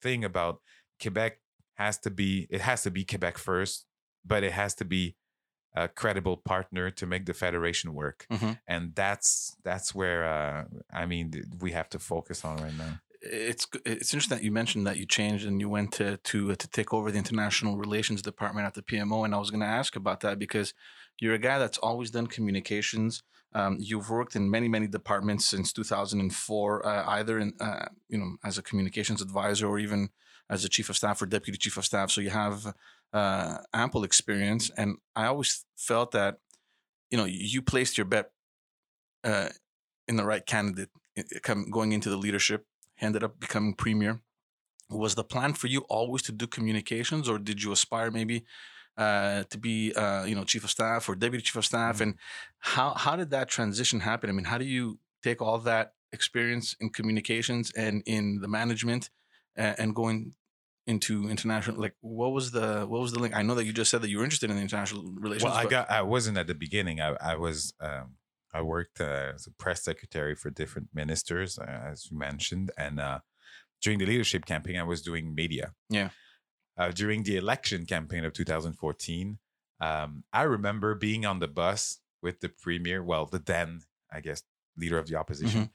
thing about Quebec has to be it has to be Quebec first, but it has to be a credible partner to make the federation work. Mhm. And that's that's where uh, I mean we have to focus on right now. It's it's interesting that you mentioned that you changed and you went to to to take over the international relations department at the PMO, and I was going to ask about that because you're a guy that's always done communications. Um, you've worked in many many departments since 2004, uh, either in uh, you know as a communications advisor or even as a chief of staff or deputy chief of staff. So you have uh, ample experience, and I always felt that you know you placed your bet uh, in the right candidate i- i- come- going into the leadership ended up becoming premier. Was the plan for you always to do communications, or did you aspire maybe uh, to be, uh, you know, chief of staff or deputy chief of staff? Mhm. And how how did that transition happen? I mean, how do you take all that experience in communications and in the management and going into international like what was the what was the link i know that you just said that you were interested in international relations Well, I but- got. I wasn't at the beginning. I I was. Um, I worked uh, as a press secretary for different ministers, uh, as you mentioned, and uh, during the leadership campaign, I was doing media. Yeah. Uh, during the election campaign of 2014, um, I remember being on the bus with the premier, well, the then, I guess, leader of the opposition, Mm-hmm.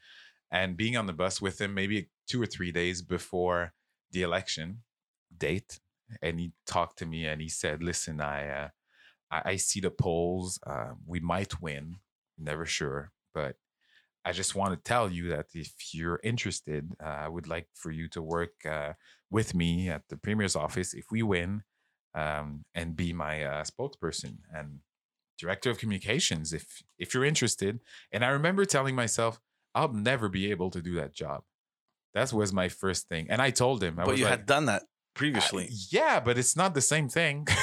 And being on the bus with him maybe two or three days before the election date, and he talked to me and he said, "Listen, I." Uh, I, I see the polls. Uh, we might win. Never sure, but I just want to tell you that if you're interested, uh, I would like for you to work uh, with me at the premier's office if we win, um, and be my uh, spokesperson and director of communications if if you're interested. And I remember telling myself, I'll never be able to do that job. That was my first thing, and I told him. I but you like, had done that previously yeah, but it's not the same thing. (laughs)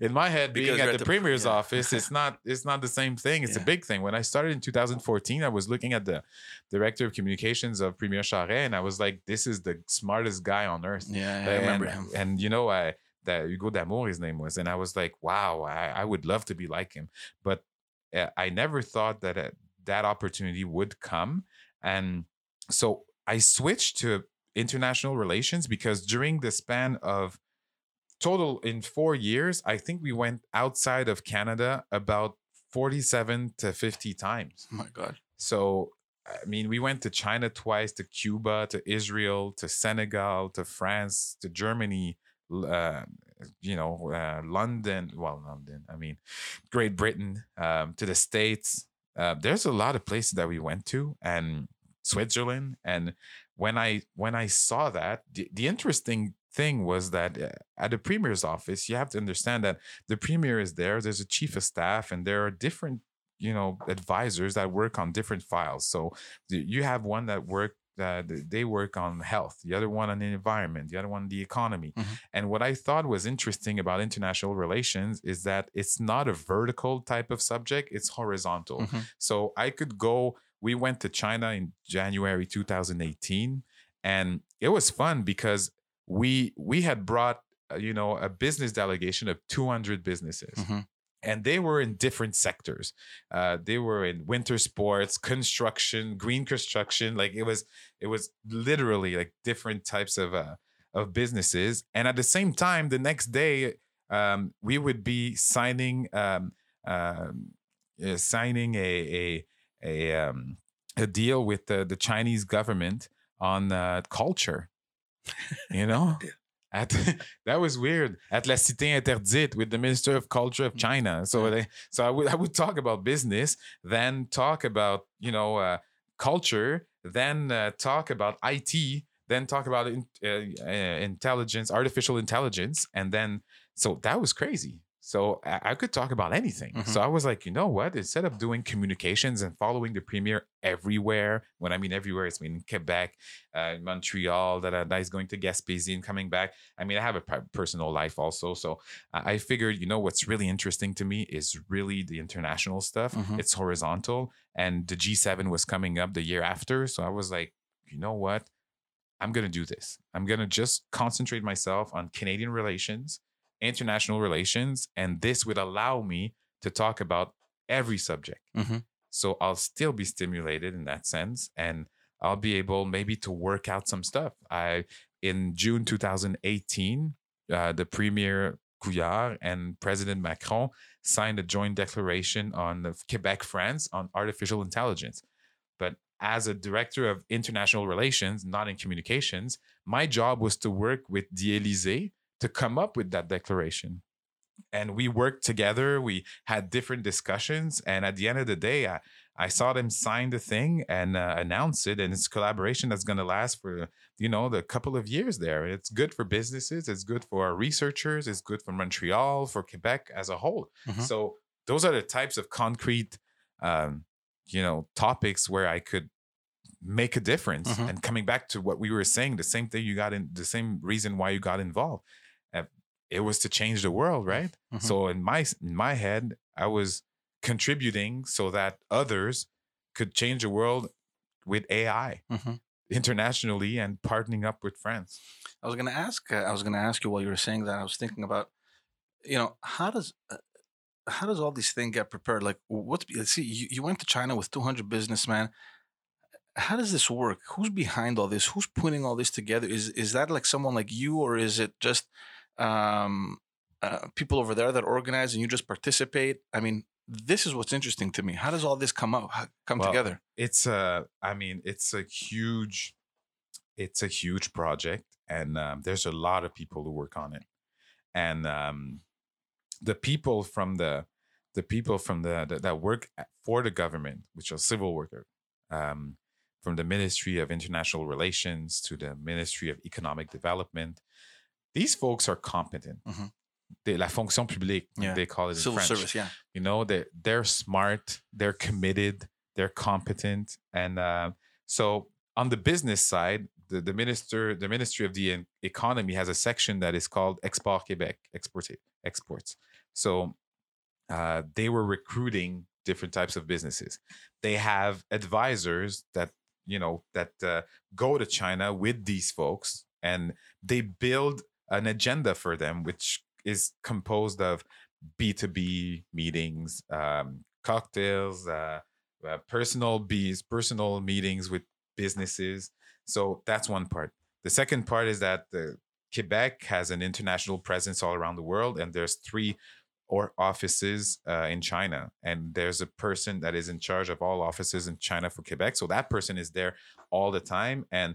In my head, Because being at at the, the premier's yeah. office, it's (laughs) not it's not the same thing. It's a big thing. When I started in 2014, I was looking at the director of communications of Premier Charest, and I was like, "This is the smartest guy on earth." yeah, yeah, i remember and, him And you know, I that Hugo D'Amours, his name was, and I was like, "Wow, I, I would love to be like him." But uh, I never thought that uh, that opportunity would come, and so I switched to international relations because during the span of total in four years, I think we went outside of Canada about 47 to 50 times. oh my god So, I mean, we went to China twice, to Cuba, to Israel, to Senegal, to France, to Germany, uh, you know, uh, London. Well, London, I mean, Great Britain, um, to the States. Uh, there's a lot of places that we went to, and Switzerland. And when I when I saw that, the, the interesting thing was that uh, at the premier's office, you have to understand that the premier is there. There's a chief of staff, and there are different you know advisors that work on different files so you have one that work uh, they work on health the other one on the environment the other one the economy Mhm. and what i thought was interesting about international relations is that it's not a vertical type of subject it's horizontal Mhm. so i could go we went to china in january 2018 and it was fun because we we had brought uh, you know a business delegation of 200 businesses Mhm. And they were in different sectors. Uh, they were in winter sports, construction, green construction. Like it was, it was literally like different types of uh, of businesses. And at the same time, the next day, um, we would be signing um, uh, signing a a a, um, a deal with the, the Chinese government on uh, culture. You know. (laughs) At, (laughs) that was weird at La Cité Interdite with the Minister of Culture of China. So they, so I would I would talk about business, then talk about you know uh, culture, then uh, talk about IT, then talk about in, uh, uh, intelligence, artificial intelligence, and then so that was crazy. So I, I could talk about anything. Mhm. So I was like, you know what? Instead of doing communications and following the premier everywhere, when I mean everywhere, it's mean Quebec, uh, Montreal, that that is going to Gaspésie and coming back. I mean, I have a personal life also. So I figured, you know, what's really interesting to me is really the international stuff. Mhm. It's horizontal. And the G7 was coming up the year after. So I was like, you know what? I'm going to do this. I'm going to just concentrate myself on Canadian relations, international relations, and this would allow me to talk about every subject. Mhm. So I'll still be stimulated in that sense. And I'll be able maybe to work out some stuff. I in June 2018, uh, the Premier Couillard and President Macron signed a joint declaration on the Quebec, France, on artificial intelligence. But as a director of international relations, not in communications, my job was to work with the Elysee to come up with that declaration. And we worked together. We had different discussions. And at the end of the day, I, I saw them sign the thing and uh, announce it. And it's collaboration that's going to last for, you know, the couple of years there. It's good for businesses. It's good for our researchers. It's good for Montreal, for Quebec as a whole. Mhm. So those are the types of concrete, um, you know, topics where I could make a difference. Mhm. And coming back to what we were saying, the same thing you got in, the same reason why you got involved. It was to change the world, right? Mhm. So in my in my head, I was contributing so that others could change the world with AI Mhm. internationally and partnering up with France. I was gonna ask. Uh, I was gonna ask you while you were saying that. I was thinking about, you know, how does uh, how does all these things get prepared? Like, what's see? You, you went to China with two hundred businessmen. How does this work? Who's behind all this? Who's putting all this together? Is is that like someone like you, or is it just um, uh, people over there that organize and you just participate? I mean, this is what's interesting to me. How does all this come how- Come Well, together? It's a, I mean, it's a huge, it's a huge project, and um, there's a lot of people who work on it, and um, the people from the, the people from the, the that work for the government, which are civil worker, um, from the Ministry of International Relations to the Ministry of Economic Development, these folks are competent. Mhm. They, la fonction publique, Yeah. they call it in Civil French service, yeah. you know they're they're smart they're committed they're competent and uh, so on the business side the, the minister the ministry of the economy has a section that is called export quebec export exports so uh, they were recruiting different types of businesses they have advisors that you know that uh, go to china with these folks and they build an agenda for them which is composed of B2B meetings, um, cocktails, uh, uh, personal bees, personal meetings with businesses. So that's one part. The second part is that Quebec has an international presence all around the world, and there's three or offices uh, in China, and there's a person that is in charge of all offices in China for Quebec. So that person is there all the time, and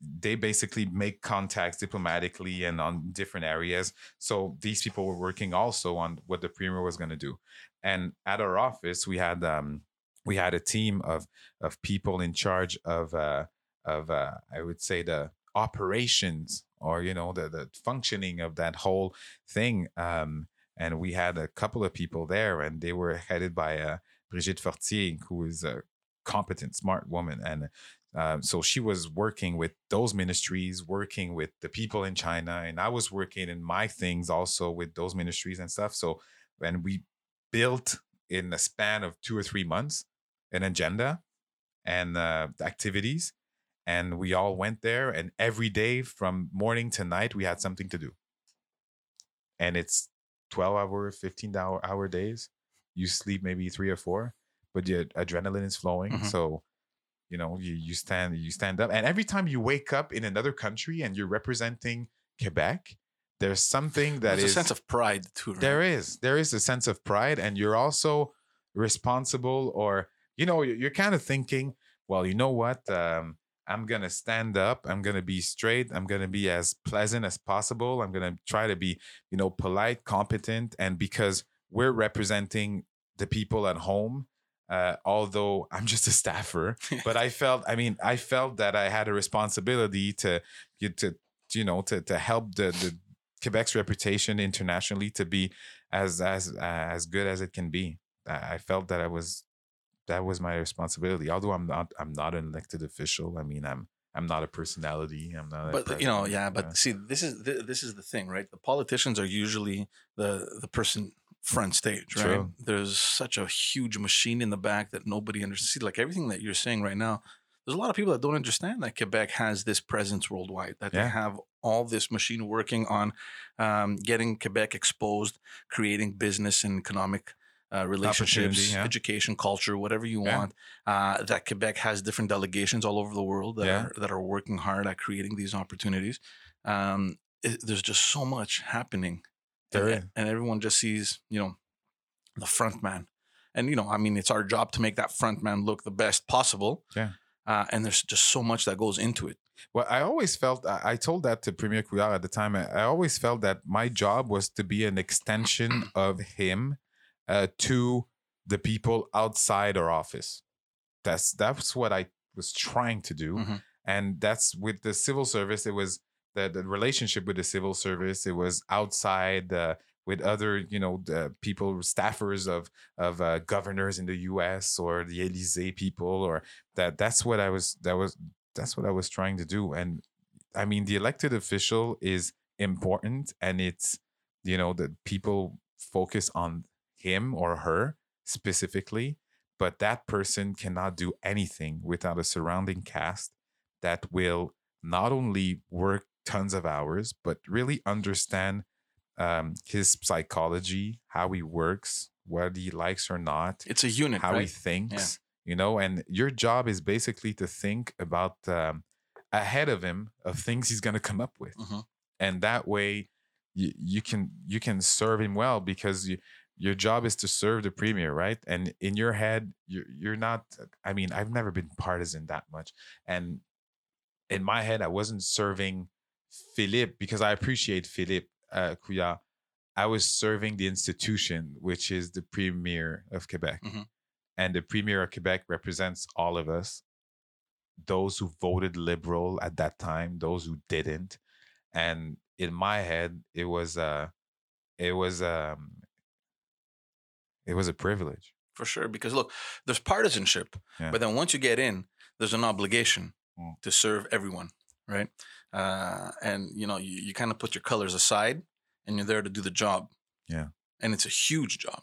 they basically make contacts diplomatically and on different areas. So these people were working also on what the premier was going to do. And at our office, we had um, we had a team of of people in charge of uh, of uh, I would say the operations or you know the the functioning of that whole thing. Um, and we had a couple of people there, and they were headed by uh, Brigitte Fortier, who is a competent, smart woman, and um, so she was working with those ministries, working with the people in China, and I was working in my things also with those ministries and stuff. So, and we built in a span of two or three months an agenda and uh, activities, and we all went there, and every day from morning to night we had something to do. And it's twelve hour, fifteen hour hour days. You sleep maybe three or four, but your adrenaline is flowing. Mhm. So you know you, you stand you stand up. And every time you wake up in another country and you're representing quebec there's something that There's is a sense of pride too. Right? there is. There is a sense of pride and you're also responsible or you know you're, kind of thinking well you know what? Um, i'm gonna stand up. I'm gonna be straight. I'm gonna be as pleasant as possible. I'm gonna try to be you know polite competent. And because we're representing the people at home uh, although i'm just a staffer (laughs) but i felt i mean i felt that i had a responsibility to to you know to to help the the quebec's reputation internationally to be as as uh, as good as it can be. I felt that i was that was my responsibility. Although i'm not i'm not an elected official i mean i'm i'm not a personality i'm not a but you know yeah but see this is th- this is the thing right? The politicians are usually the the person front stage right True. there's such a huge machine in the back that nobody understands like everything that you're saying right now there's a lot of people that don't understand that quebec has this presence worldwide that Yeah. they have all this machine working on um, getting quebec exposed creating business and economic uh, relationships, yeah. education, culture, whatever you Yeah. want. Uh, that Quebec has different delegations all over the world that Yeah. are that are working hard at creating these opportunities. Um, it, there's just so much happening, There and, and everyone just sees you know the front man, and you know I mean it's our job to make that front man look the best possible. Yeah. Uh, and there's just so much that goes into it. Well, I always felt I told that to Premier Couillard at the time. I always felt that my job was to be an extension (clears throat) of him uh, to the people outside our office. That's that's what I was trying to do, Mhm. and that's with the civil service. It was the the relationship with the civil service. It was outside uh, with other you know people staffers of of uh, governors in the U.S. or the Elysee people or that. That's what I was. That was that's what I was trying to do. And I mean, the elected official is important, and it's you know that people focus on him or her specifically, but that person cannot do anything without a surrounding cast that will not only work tons of hours, but really understand um, his psychology, how he works, what he likes or not, It's a unit, how he right? thinks, you know, and your job is basically to think about um, ahead of him of things he's going to come up with. Mhm. And that way you, you can you can serve him well because you, your job is to serve the premier, right? And in your head, you're you're not I mean, I've never been partisan that much. And in my head, I wasn't serving Philippe because I appreciate Philippe uh, Couillard. I was serving the institution, which is the premier of Quebec. Mhm. And the premier of Quebec represents all of us those who voted liberal at that time, those who didn't. And in my head, it was uh it was um it was a privilege. for sure. Because look, there's partisanship, Yeah. but then once you get in, there's an obligation Mm. to serve everyone, right? Uh, and you know, you, you kind of put your colors aside, and you're there to do the job. Yeah. and it's a huge job.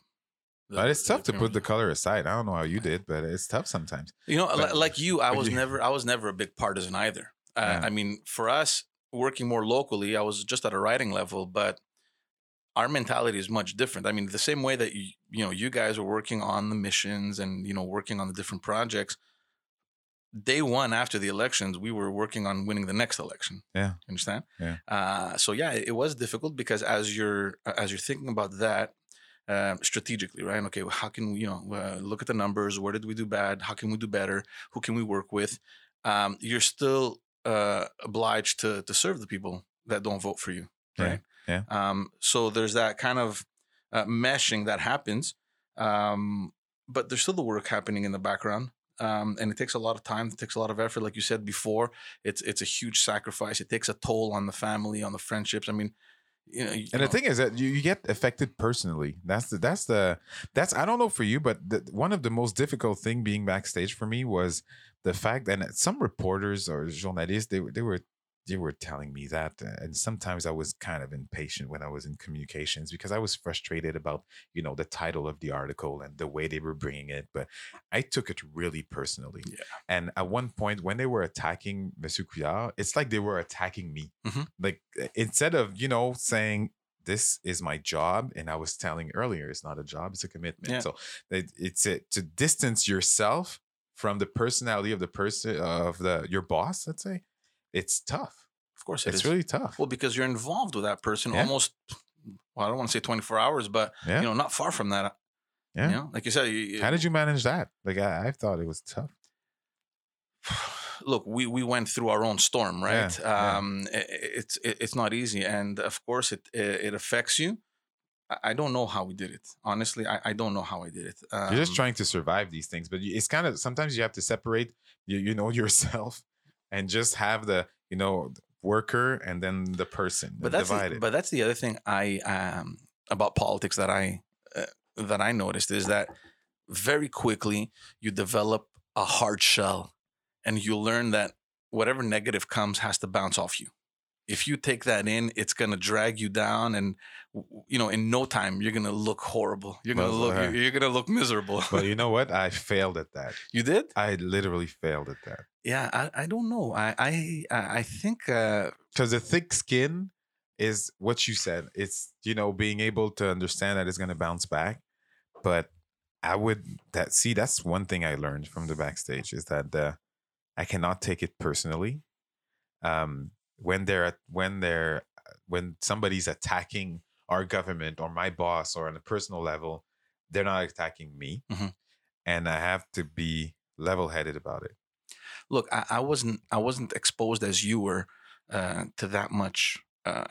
The- But it's tough to put the color aside. I don't know how you did, but it's tough sometimes. You know, but- like you, I was you- never, I was never a big partisan either. Uh, Yeah. I mean, for us working more locally, I was just at a riding level, but our mentality is much different. I mean, the same way that you, you know, you guys were working on the missions and you know working on the different projects. Day one after the elections, we were working on winning the next election. Yeah. You understand? Yeah. Uh, so yeah, it, was difficult because as you're as you're thinking about that, um, strategically, right? Okay, well, how can we, you know, uh, look at the numbers? Where did we do bad? How can we do better? Who can we work with? Um, you're still uh, obliged to to serve the people that don't vote for you, Yeah, right? yeah. Um, so there's that kind of uh, meshing that happens, um, but there's still the work happening in the background. Um, and it takes a lot of time. It takes a lot of effort, like you said before. It's it's a huge sacrifice. It takes a toll on the family, on the friendships. I mean, you know. you And the thing is that you, you get affected personally. That's the that's the that's I don't know for you, but the, one of the most difficult thing being backstage for me was the fact that some reporters or journalists they were- they were they were telling me that, uh, and sometimes I was kind of impatient when I was in communications because I was frustrated about you know the title of the article and the way they were bringing it. But I took it really personally. Yeah. And at one point, when they were attacking Monsieur Couillard, it's like they were attacking me. Mhm. Like uh, instead of you know saying this is my job, and I was telling earlier, it's not a job, it's a commitment. Yeah. So it, it's a, to distance yourself from the personality of the person of the your boss. Let's say it's tough. of course, it It's is. really tough. Well, because you're involved with that person Yeah. almost, well, I don't want to say 24 hours, but, Yeah. you know, not far from that. Yeah. You know, like you said, you, How did you manage that? Like I, I thought it was tough. (sighs) look, we, we went through our own storm, right? Yeah. Um, i- i- it's, it, it's not easy. And of course it, it, it affects you. I- I don't know how we did it. Honestly, I, I don't know how I did it. Um, You're just trying to survive these things, but it's kind of sometimes you have to separate you you know (laughs) yourself and just have the you know worker and then the person. but that's divide the, but that's the other thing I um about politics that I uh, that I noticed is that very quickly you develop a hard shell and you learn that whatever negative comes has to bounce off you. If you take that in, it's going to drag you down and you know in no time you're going to look horrible. You're going to Well, look uh, you're, going to look miserable. but you (laughs) know what? I failed at that. you did? I literally failed at that. Yeah, I, I don't know. I I I think uh Because the thick skin is what you said. It's you know being able to understand that it's going to bounce back. But I would that see that's one thing I learned from the backstage is that uh, I cannot take it personally. Um, when they're at, when they're when somebody's attacking our government or my boss or on a personal level, they're not attacking me, Mhm. and I have to be level headed about it. look I, I wasn't i wasn't exposed as you were uh, to that much uh,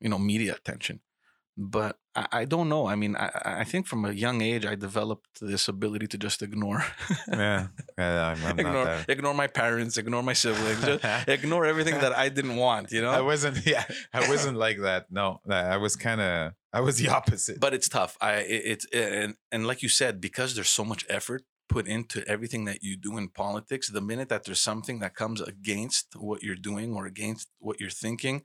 you know media attention but I, I don't know i mean I, I think from a young age i developed this ability to just ignore Yeah, yeah I'm, (laughs) I'm ignore, not ignore my parents ignore my siblings just (laughs) ignore everything that i didn't want you know I wasn't. (laughs) Yeah, I wasn't like that. No, I was kind of. I was the opposite. but it's tough i it, it's and, and like you said because there's so much effort put into everything that you do in politics the minute that there's something that comes against what you're doing or against what you're thinking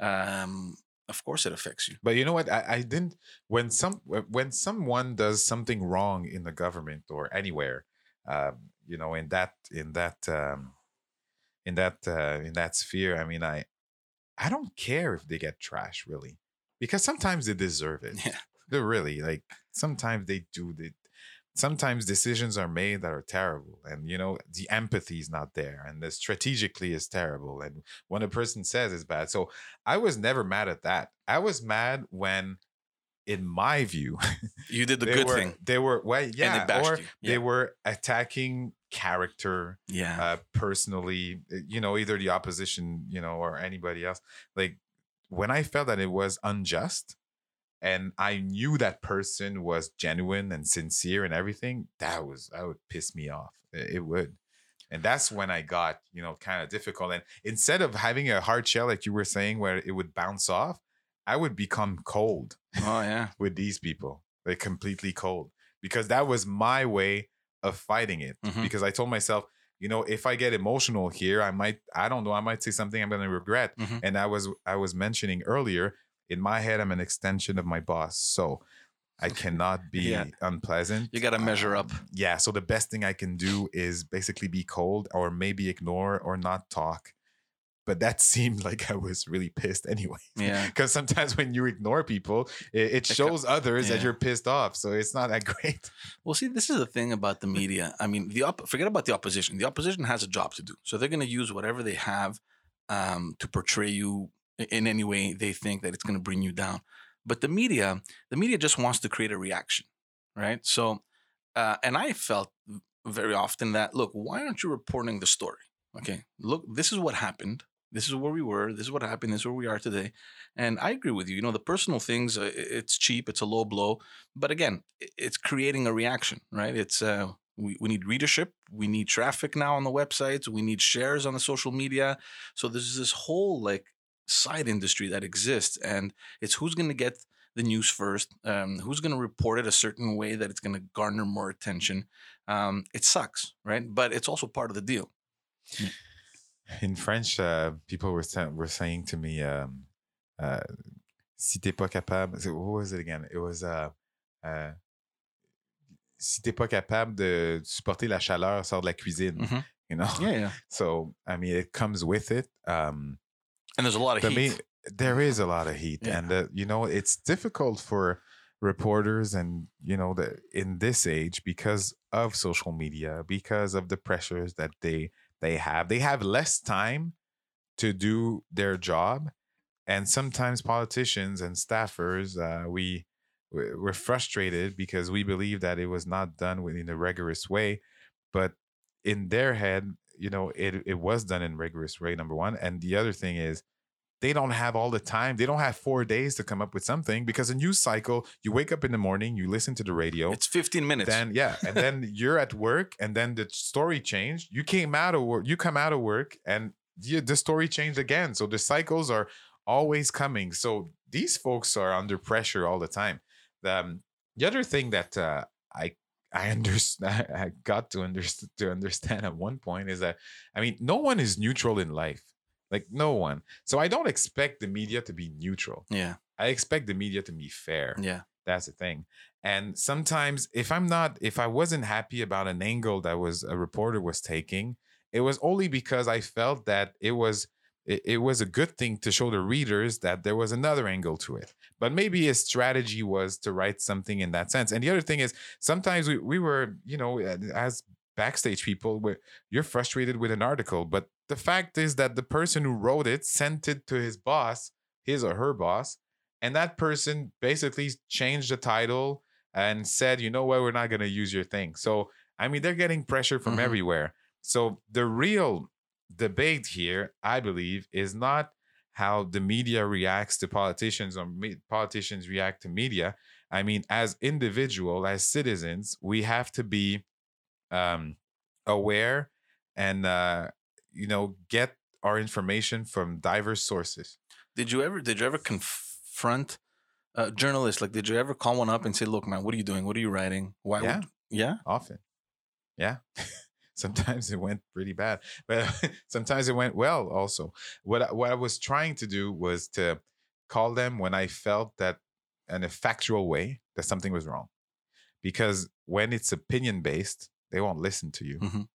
um of course it affects you. But you know what? I, I didn't when some when someone does something wrong in the government or anywhere, um, you know, in that in that um, in that uh, in that sphere. I mean, I I don't care if they get trash really, because sometimes they deserve it. (laughs) Yeah. They're really like sometimes they do. They, sometimes decisions are made that are terrible and you know the empathy is not there and the strategically is terrible and when a person says it's bad so i was never mad at that i was mad when in my view (laughs) You did the good were, thing. they were well yeah bashed or. Yeah. they were attacking character Yeah. uh, personally uh, you know either the opposition you know or anybody else like when i felt that it was unjust and i knew that person was genuine and sincere and everything that was that would piss me off it, would and that's when i got you know kind of difficult and instead of having a hard shell like you were saying where it would bounce off i would become cold oh yeah. (laughs) with these people like completely cold because that was my way of fighting it Mhm. because i told myself you know if i get emotional here i might i don't know i might say something i'm going to regret Mhm. and i was i was mentioning earlier in my head i'm an extension of my boss so i (laughs) cannot be Yeah. unpleasant You gotta measure up. Um, yeah so the best thing i can do is basically be cold or maybe ignore or not talk but that (laughs) seemed like i was really pissed anyway Yeah. because sometimes when you ignore people it, it shows others that you're pissed off so it's not that (laughs) great Well, see, this is the thing about the media. I mean, the op- forget about the opposition. The opposition has a job to do, so they're going to use whatever they have um, to portray you in any way they think that it's going to bring you down. But the media, the media just wants to create a reaction, right? So, uh, and I felt very often that look, why aren't you reporting the story? Okay, look, this is what happened. This is where we were. This is what happened. This is where we are today. And I agree with you. You know, the personal things, uh, it's cheap. It's a low blow but again it's creating a reaction right it's uh we, we need readership we need traffic now on the websites we need shares on the social media so there's this whole like side industry that exists and it's who's going to get the news first um, who's going to report it a certain way that it's going to garner more attention um, it sucks right? But it's also part of the deal. In french uh, people were, sa- were saying to me um, uh, si t'es pas capable so what was it again? It was uh, uh, si t'es pas capable de supporter la chaleur sors de la cuisine Mhm. you know? Yeah yeah. (laughs) So i mean it comes with it um and there's a lot of to heat me there is a lot of heat Yeah. and uh, you know it's difficult for reporters and you know the in this age because of social media because of the pressures that they they have they have less time to do their job and sometimes politicians and staffers uh, we we- we're frustrated because we believe that it was not done in a rigorous way but in their head you know it, it was done in rigorous way number one and the other thing is they don't have all the time they don't have four days to come up with something because a news cycle you wake up in the morning you listen to the radio it's 15 minutes. then yeah and then you're at work and then the story changed you came out of work you come out of work and the, the story changed again so the cycles are always coming so these folks are under pressure all the time. Um, the other thing that uh, i i understand (laughs) i got to understand to understand at one point is that i mean no one is neutral in life like no one. So i don't expect the media to be neutral. Yeah. I expect the media to be fair. Yeah. That's the thing. And sometimes if I'm not if I wasn't happy about an angle that was a reporter was taking, it was only because I felt that it was it, it was a good thing to show the readers that there was another angle to it. But maybe his strategy was to write something in that sense. And the other thing is sometimes we, we were, you know, as backstage people, where you're frustrated with an article, but the fact is that the person who wrote it sent it to his boss, his or her boss, and that person basically changed the title and said, you know what, we're not going to use your thing. So, I mean, they're getting pressure from Mhm. everywhere. So, the real debate here, I believe, is not how the media reacts to politicians or me- politicians react to media. I mean, as individual, as citizens, we have to be um, aware and uh, you know get our information from diverse sources. Did you ever did you ever confront a journalist? Like, did you ever call one up and say, "Look, man, what are you doing? What are you writing? Why?" Yeah. Would, yeah. often. Yeah. (laughs) sometimes (laughs) it went pretty bad, but (laughs) sometimes it went well also. What I, what I was trying to do was to call them when I felt that in a factual way that something was wrong. Because when it's opinion based, they won't listen to you. Mhm.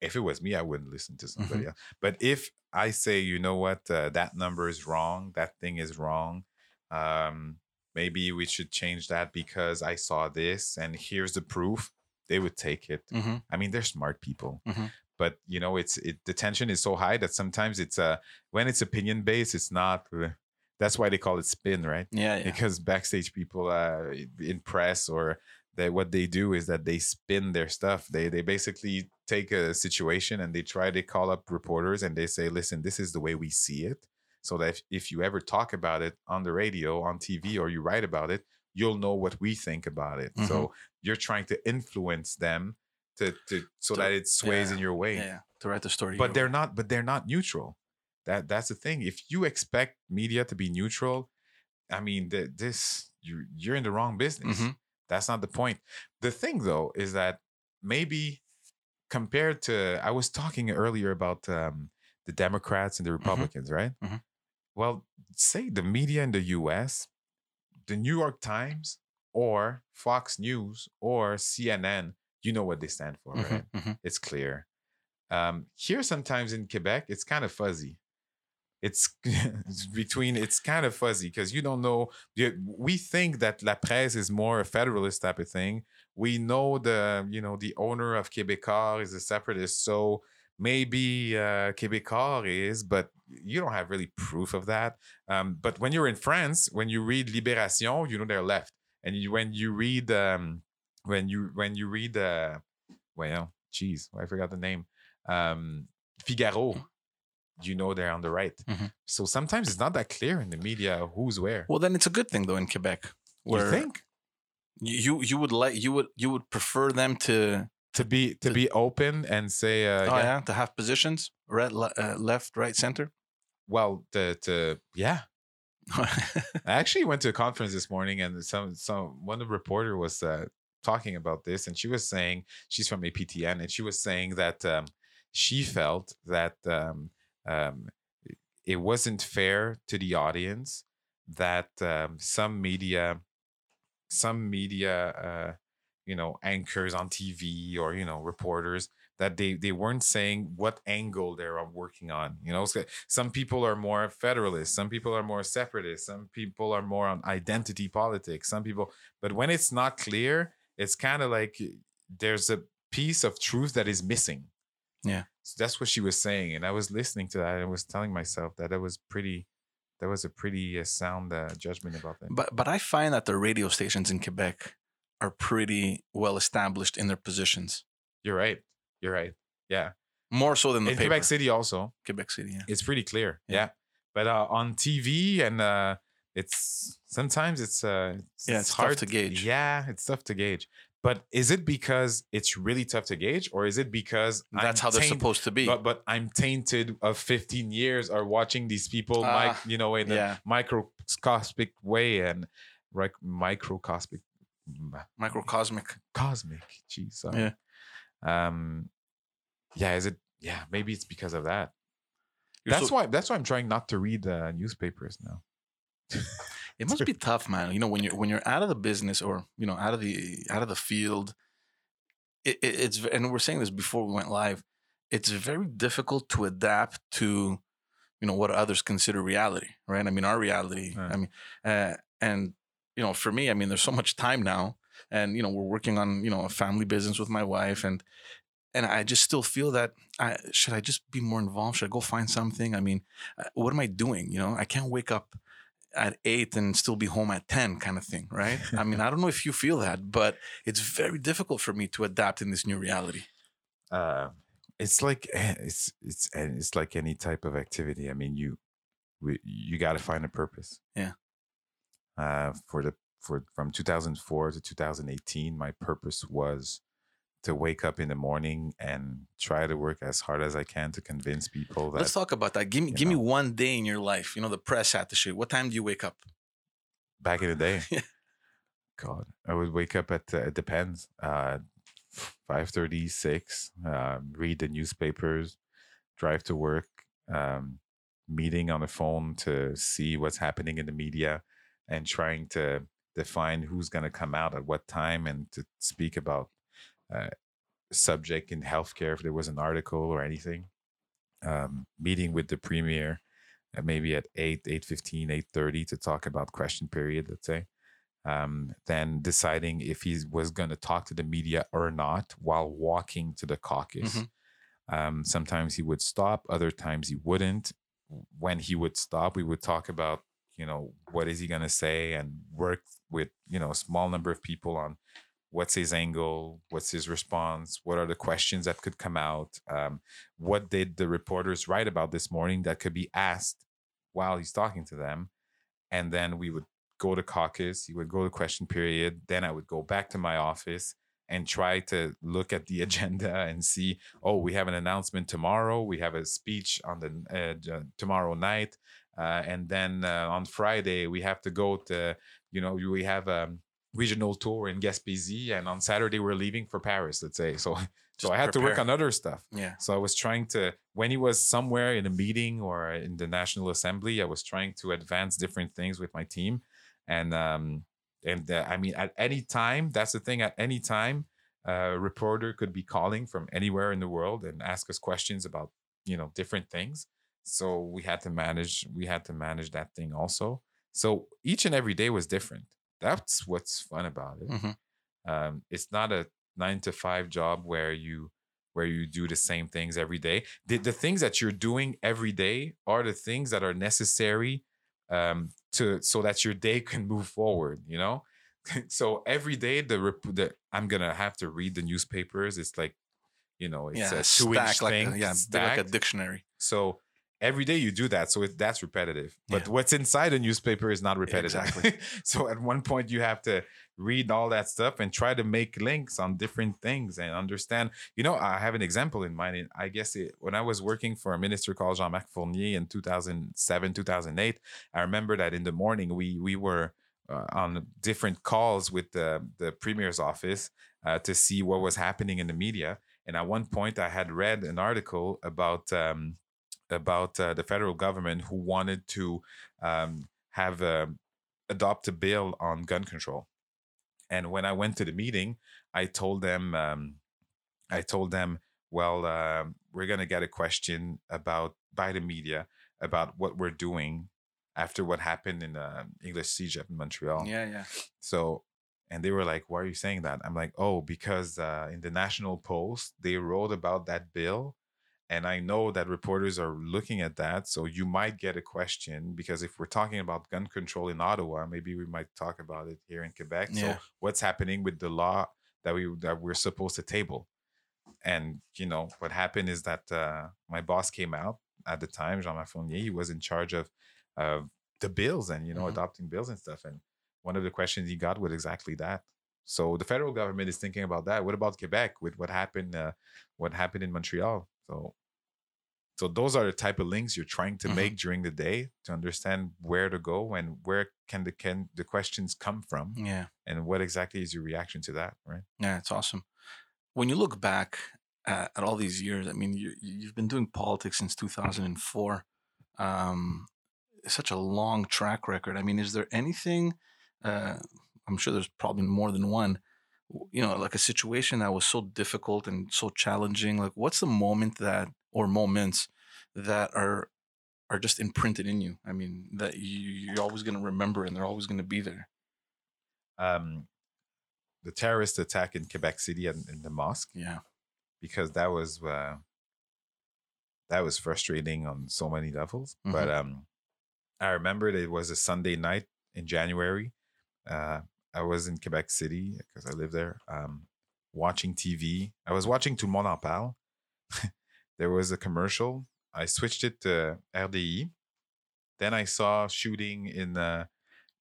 If it was me, I wouldn't listen to somebody Mm-hmm. else. But if I say, you know what, uh, that number is wrong, that thing is wrong, um, maybe we should change that because I saw this and here's the proof, they would take it. Mhm. I mean, they're smart people, Mhm. but you know, it's it the tension is so high that sometimes it's uh when it's opinion based, it's not. Uh, that's why they call it spin, right? Yeah, yeah. Because backstage people uh in press or they what they do is that they spin their stuff. They they basically take a situation and they try to call up reporters and they say, listen, this is the way we see it. So that if, if you ever talk about it on the radio, on TV, or you write about it, you'll know what we think about it. So you're trying to influence them to to so To- that it sways in your way. yeah, yeah. To write the story. But they're way. not. But they're not neutral. That that's the thing. If you expect media to be neutral, I mean, th- this you you're in the wrong business. Mhm. That's not the point. The thing though is that maybe compared to I was talking earlier about um, the Democrats and the Republicans, right? Mhm. Well, say the media in the U.S., the New York Times or Fox News or CNN, you know what they stand for, Mhm, right? mhm. It's clear. Um, here, sometimes in Quebec, it's kind of fuzzy. It's, (laughs) it's between. It's kind of fuzzy because you don't know. We think that La Presse is more a federalist type of thing. We know the you know the owner of Quebecor is a separatist, so maybe uh, Quebecor is, but you don't have really proof of that. Um, but when you're in France, when you read Libération, you know they're left, and you, when you read um, when you when you read uh, well, geez, I forgot the name. Um, Figaro, you know they're on the right. Mhm. So sometimes it's not that clear in the media who's where. Well, then it's a good thing though in Quebec, where you think you you would like you would you would prefer them to to be to be open and say, uh, oh yeah, yeah to have positions right uh, left right center. well, to to yeah. (laughs) I actually went to a conference this morning, and some some one of the reporter was uh, talking about this, and she was saying she's from APTN, and she was saying that um, she felt that um, um, it wasn't fair to the audience that um, some media, some media, uh, you know, anchors on TV or you know reporters that they they weren't saying what angle they're working on. You know, so some people are more federalist, some people are more separatist, some people are more on identity politics, some people. But when it's not clear, it's kind of like there's a piece of truth that is missing. Yeah. So that's what she was saying, and I was listening to that. and I was telling myself that that was pretty. That was a pretty uh, sound uh, judgment about that. but but I find that the radio stations in Quebec are pretty well established in their positions, You're right. You're right. Yeah. more so than the In paper. Quebec City also, Quebec City, yeah. it's pretty clear. Yeah. Yeah. But uh, on TV and uh, it's sometimes it's uh, it's, Yeah, it's tough to gauge. Yeah, it's tough to gauge. But is it because it's really tough to gauge, or is it because That's I'm how they're supposed to be. But but I'm tainted of 15 years or watching these people, Ah, mic, you know, in a microscopic way and like microscopic, Microcosmic. cosmic. Jeez, sorry. Yeah. Um, yeah. Is it? Yeah, maybe it's because of that. You're that's so- why. That's why I'm trying not to read uh, newspapers now. (laughs) It must be tough, man. You know, when you're when you're out of the business or you know out of the out of the field, it, it, it's and we're saying this before we went live. It's very difficult to adapt to, you know, what others consider reality, right? I mean, our reality. I mean, uh, and you know, for me, I mean, there's so much time now, and you know, we're working on you know a family business with my wife, and and I just still feel that I should I just be more involved? Should I go find something? I mean, uh, what am I doing? You know, I can't wake up at eight and still be home at 10 kind of thing right i mean i don't know if you feel that but it's very difficult for me to adapt in this new reality uh, it's like eh, it's it's and it's like any type of activity. I mean, you we, you got to find a purpose. Yeah. Uh, for the for from 2004 to 2018, my purpose was to wake up in the morning and try to work as hard as I can to convince people that let's talk about that give me give me one day in your life you know the press attache what time do you wake up back in the day. (laughs) Yeah. God, I would wake up at uh, it depends. Uh, five thirty, six. Um, read the newspapers, drive to work. Um, meeting on the phone to see what's happening in the media and trying to define who's going to come out at what time and to speak about uh, subject in healthcare if there was an article or anything. Um, meeting with the premier uh, maybe at 8 8.15 8.30 to talk about question period let's say. Um, then deciding if he was going to talk to the media or not while walking to the caucus. Mhm. um, sometimes he would stop other times he wouldn't. When he would stop we would talk about you know what is he going to say and work with you know a small number of people on what's his angle what's his response what are the questions that could come out um, what did the reporters write about this morning that could be asked while he's talking to them? And then we would go to caucus he would go to question period then i would go back to my office and try to look at the (laughs) agenda and see oh we have an announcement tomorrow we have a speech on the uh, tomorrow night uh, and then uh, on friday we have to go to you know we have a regional tour in gaspésie and on saturday we're leaving for paris let's say so (laughs) so i had to work on other stuff Yeah. so I was trying to, when he was somewhere in a meeting or in the National Assembly, I was trying to advance different things with my team, and um, and uh, I mean, at any time, that's the thing. At any time, a reporter could be calling from anywhere in the world and ask us questions about you know different things. So we had to manage. We had to manage that thing also. So each and every day was different. That's what's fun about it Mhm. um, it's not a nine to five job where you where you do the same things every day the, the things that you're doing every day are the things that are necessary um, to so that your day (laughs) can move forward you know (laughs) so every day the, rep- the i'm gonna have to read the newspapers it's like you know it's Yeah. a two inch Stack like thing a, yeah, like a dictionary. So every day you do that. So it, that's repetitive. But Yeah. what's inside a newspaper is not repetitive. Exactly. (laughs) so at one point you have to read all that stuff and try to make links on different things and understand. You know, I have an example in mind. And I guess it, when I was working for a minister called Jean-Marc Fournier in 2007, 2008, I remember that in the morning we we were uh, on different calls with the the premier's office uh, to see what was happening in the media. And at one point, I had read an article about um, about uh, the federal government who wanted to um, have a, adopt a bill on gun control. And when I went to the meeting, I told them, um, I told them, well, um we're gonna get a question about by the media about what we're doing after what happened in uh, English siege in Montreal. Yeah, yeah. So, and they were like, "Why are you saying that?" I'm like, "Oh, because uh, in the National Post they wrote about that bill, and I know that reporters are looking at that. So you might get a question because if we're talking about gun control in Ottawa, maybe we might talk about it here in Quebec. Yeah. So what's happening with the law that we that we're supposed to table?" And you know what happened is that uh, my boss came out at the time, Jean-Marc Fournier. He was in charge of uh, the bills and you know Mhm. adopting bills and stuff. And one of the questions he got was exactly that. So the federal government is thinking about that. What about Quebec with what happened? Uh, what happened in Montreal? So, so those are the type of links you're trying to Mhm. make during the day to understand where to go and where can the can the questions come from Yeah. and what exactly is your reaction to that, right? Yeah, it's awesome. When you look back at, at all these years, I mean, you, you've been doing politics since 2004. Um, such a long track record. I mean, is there anything? Uh, I'm sure there's probably more than one. You know, like a situation that was so difficult and so challenging. Like, what's the moment that, or moments that are are just imprinted in you? I mean, that you, you're always going to remember, and they're always going to be there. Um, the terrorist attack in Quebec City and in the mosque. Yeah. because that was uh, that was frustrating on so many levels. But um, I remembered it was a Sunday night in January. Uh, I was in Quebec City because I live there. Um, watching TV. I was watching Tout le monde en parle. (laughs) there was a commercial. I switched it to RDI. Then I saw shooting in uh,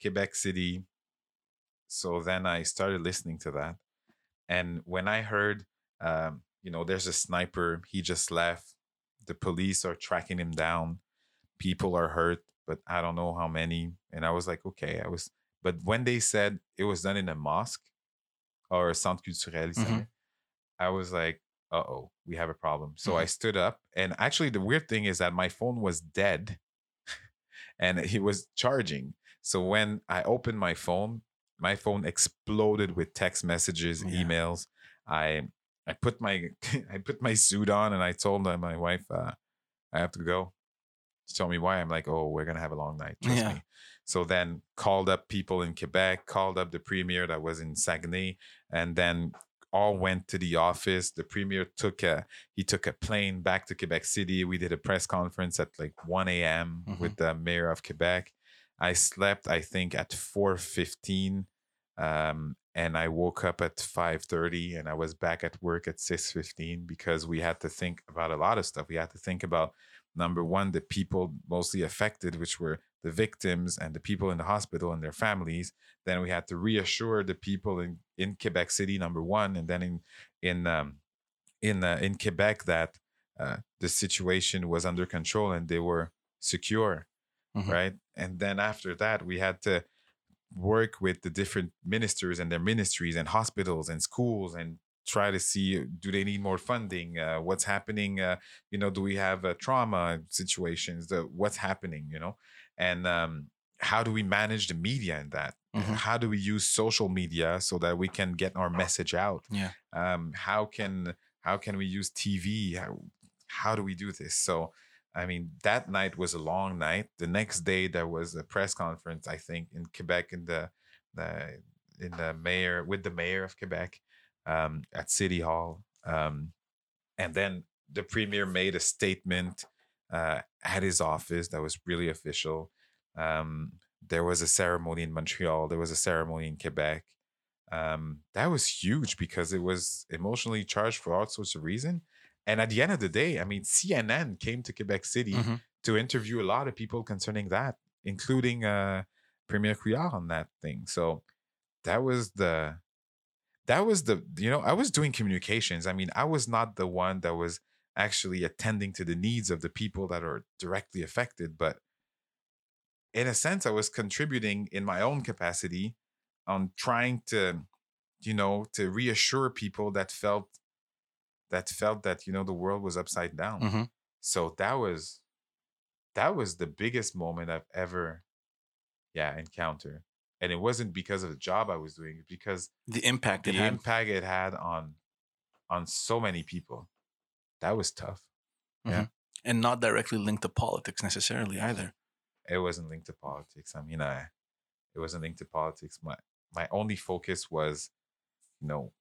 Quebec City. So then I started listening to that. And when I heard, um, you know, there's a sniper, he just left. The police are tracking him down. People are hurt, but I don't know how many. And I was like, okay, I was. But when they said it was done in a mosque or a centre culturel, Mhm. I was like, uh oh, we have a problem. So Mhm. I stood up. And actually, the weird thing is that my phone was dead (laughs) and he was charging. So when I opened my phone, my phone exploded with text messages, Yeah. emails. I I put my (laughs) I put my suit on and I told my wife uh, I have to go. She told me why. I'm like, oh, we're gonna have a long night. Trust Yeah. me. So then called up people in Quebec, called up the premier that was in Saguenay, and then all went to the office. The premier took a he took a plane back to Quebec City. We did a press conference at like 1 a.m. Mhm. with the mayor of Quebec. I slept, I think, at 4:15, um, and I woke up at 5:30, and I was back at work at 6:15 because we had to think about a lot of stuff. We had to think about number one, the people mostly affected, which were the victims and the people in the hospital and their families. Then we had to reassure the people in in Quebec City, number one, and then in in um, in uh, in Quebec that uh, the situation was under control and they were secure, Mhm. right? And then after that, we had to work with the different ministers and their ministries and hospitals and schools and try to see do they need more funding uh, what's happening uh, you know do we have uh, trauma situations the, what's happening you know and um, how do we manage the media in that? Mhm. how do we use social media so that we can get our message out? Yeah. um, how can how can we use tv how, how do we do this? So i mean that night was a long night. The next day there was a press conference i think in quebec in the, the in the mayor with the mayor of quebec um, at city hall. Um, and then the premier made a statement uh, at his office that was really official um, there was a ceremony in montreal there was a ceremony in quebec um, that was huge because it was emotionally charged for all sorts of reason. And at the end of the day, I mean, CNN came to Quebec City Mhm. to interview a lot of people concerning that, including uh, Premier Couillard on that thing. So that was the that was the you know I was doing communications. I mean, I was not the one that was actually attending to the needs of the people that are directly affected, but in a sense, I was contributing in my own capacity on trying to, you know, to reassure people that felt that felt that you know the world was upside down. Mhm. So that was that was the biggest moment I've ever, yeah, encountered. And it wasn't because of the job I was doing, because The impact it the had. impact it had on on so many people. That was tough. Yeah. And not directly linked to politics necessarily either. it wasn't linked to politics. I mean, I it wasn't linked to politics. My my only focus was, you know,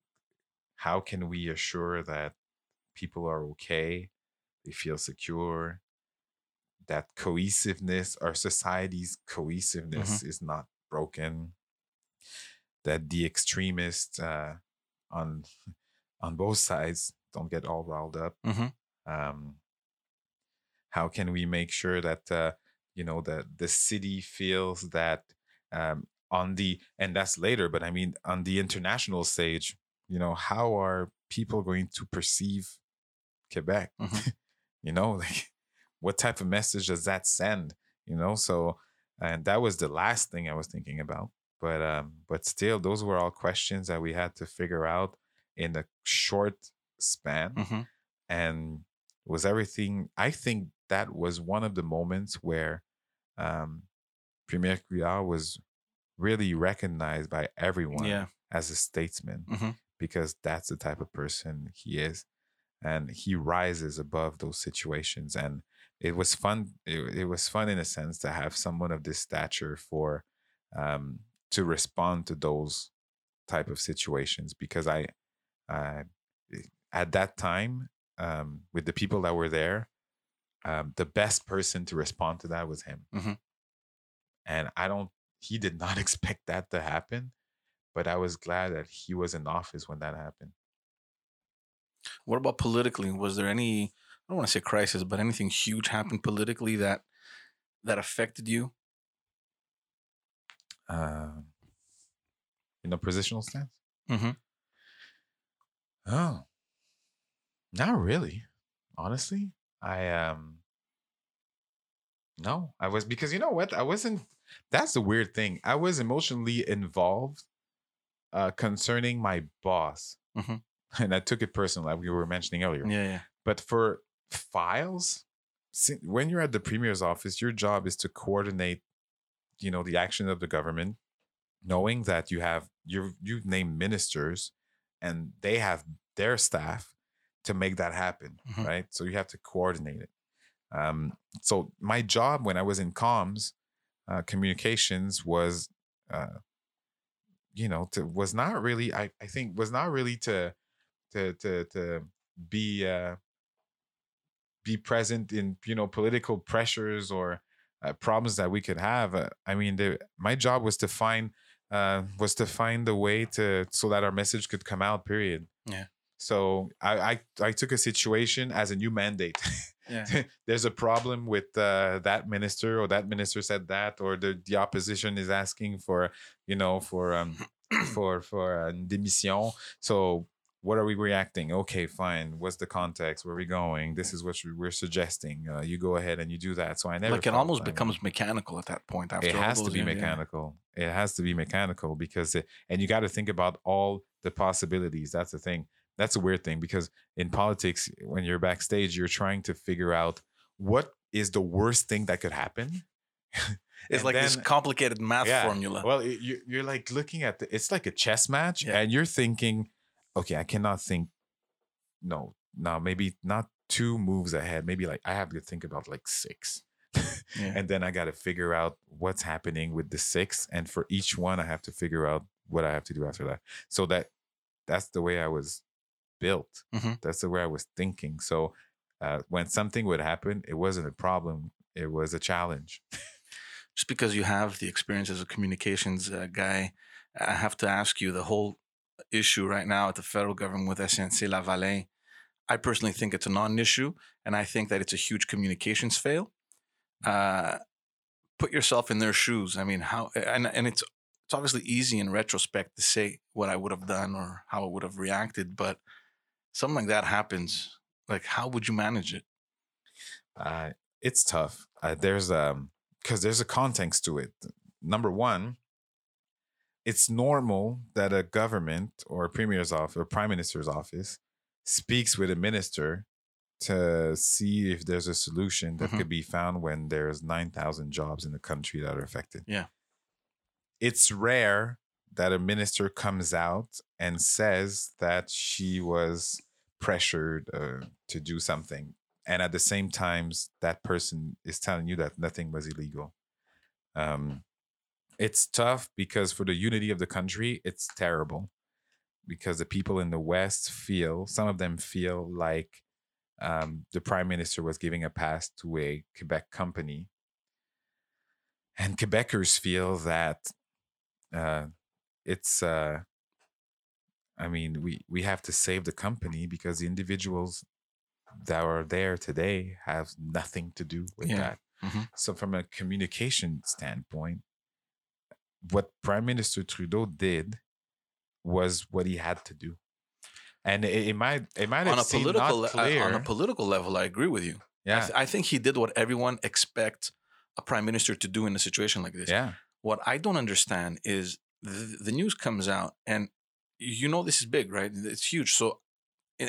how can we assure that people are okay, they feel secure, that cohesiveness, our society's cohesiveness is not broken, that the extremists uh, on (laughs) on both sides don't get all riled up. Mhm. Um, how can we make sure that uh, you know that the city feels that um, on the and that's later, but I mean on the international stage, you know, how are people going to perceive Quebec? Mhm. (laughs) you know, like (laughs) what type of message does that send? You know, so and that was the last thing I was thinking about. But um, but still, those were all questions that we had to figure out in a short span Mhm. and was everything i think that was one of the moments where um premier Couillard was really recognized by everyone Yeah. as a statesman Mhm. because that's the type of person he is and he rises above those situations and it was fun it, it was fun in a sense to have someone of this stature for um to respond to those type of situations because i uh, at that time um, with the people that were there, um, the best person to respond to that was him. Mhm. And I don't, he did not (laughs) expect that to happen, but I was glad that he was in office when that happened. What about politically? Was there any I don't want to say crisis, but anything huge happened politically that that affected you? Um, in a positional stance? Mm-hmm. Oh, not really. Honestly, I um, no, I was because you know what? I wasn't. That's the weird thing. I was emotionally involved, uh, concerning my boss, Mhm. (laughs) and I took it personal, like we were mentioning earlier. Yeah, yeah. But for files, when you're at the premier's office, your job is to coordinate, you know, the action of the government, knowing that you have you you name ministers, and they have their staff to make that happen, Mhm. right? So you have to coordinate it. Um, so my job when I was in comms, uh, communications was, uh, you know, to, was not really. I I think was not really to to to to be uh, be present in you know political pressures or uh, problems that we could have. Uh, I mean, the, my job was to find uh, was to find a way to so that our message could come out. Period. Yeah. So I I, I took a situation as a new mandate. Yeah. (laughs) There's a problem with uh, that minister, or that minister said that, or the the opposition is asking for you know for um (clears throat) for for uh, démission. So what are we reacting? Okay, fine. What's the context? Where are we going? This is what we- we're suggesting. Uh, you go ahead and you do that. So I never like it almost becomes mechanical at that point. After it has to be years, yeah. mechanical. It has to be mechanical because it, and you got to think about all the possibilities. That's the thing. That's a weird thing because in politics, when you're backstage, you're trying to figure out what is the worst thing that could happen. (laughs) It's And like this complicated math Yeah. formula. Well, it, you, you're like looking at the, it's like a chess match, Yeah. and you're thinking, okay, I cannot think. No, no, maybe not two moves ahead. Maybe like I have to think about like six, (laughs) Yeah. and then I got to figure out what's happening with the six, and for each one, I have to figure out what I have to do after that. So that that's the way I was built. Mhm. That's the way I was thinking. So uh, when something would happen, it wasn't a problem. It was a challenge. just because you have the experience as a communications uh, guy, I have to ask you the whole issue right now at the federal government with SNC Lavalin. I personally think it's a non-issue, and I think that it's a huge communications fail. Uh, put yourself in their shoes. I mean, how and and it's it's obviously easy in retrospect to say what I would have done or how I would have reacted, but something like that happens. Like, how would you manage it? Uh, it's tough. Uh, there's um because there's a context to it. Number one, it's normal that a government or a premier's office or prime minister's office speaks with a minister to see if there's a solution that Mhm. could be found when there's 9,000 jobs in the country that are affected. Yeah. It's rare that a minister comes out and says that she was pressured uh, to do something and at the same times that person is telling you that nothing was illegal. Um, it's tough because for the unity of the country it's terrible because the people in the west feel some of them feel like um, the prime minister was giving a pass to a quebec company. And quebecers feel that uh, it's uh, i mean we, we have to save the company because the individuals that are there today have nothing to do with Yeah. that. Mhm. So, from a communication standpoint, what Prime Minister Trudeau did was what he had to do, and it, it might it might have on a political not le- uh, clear. on a political level, I agree with you. I, yeah, th- I think he did what everyone expects a prime minister to do in a situation like this. yeah, What I don't understand is the, the news comes out, and you know this is big, right? It's huge. So,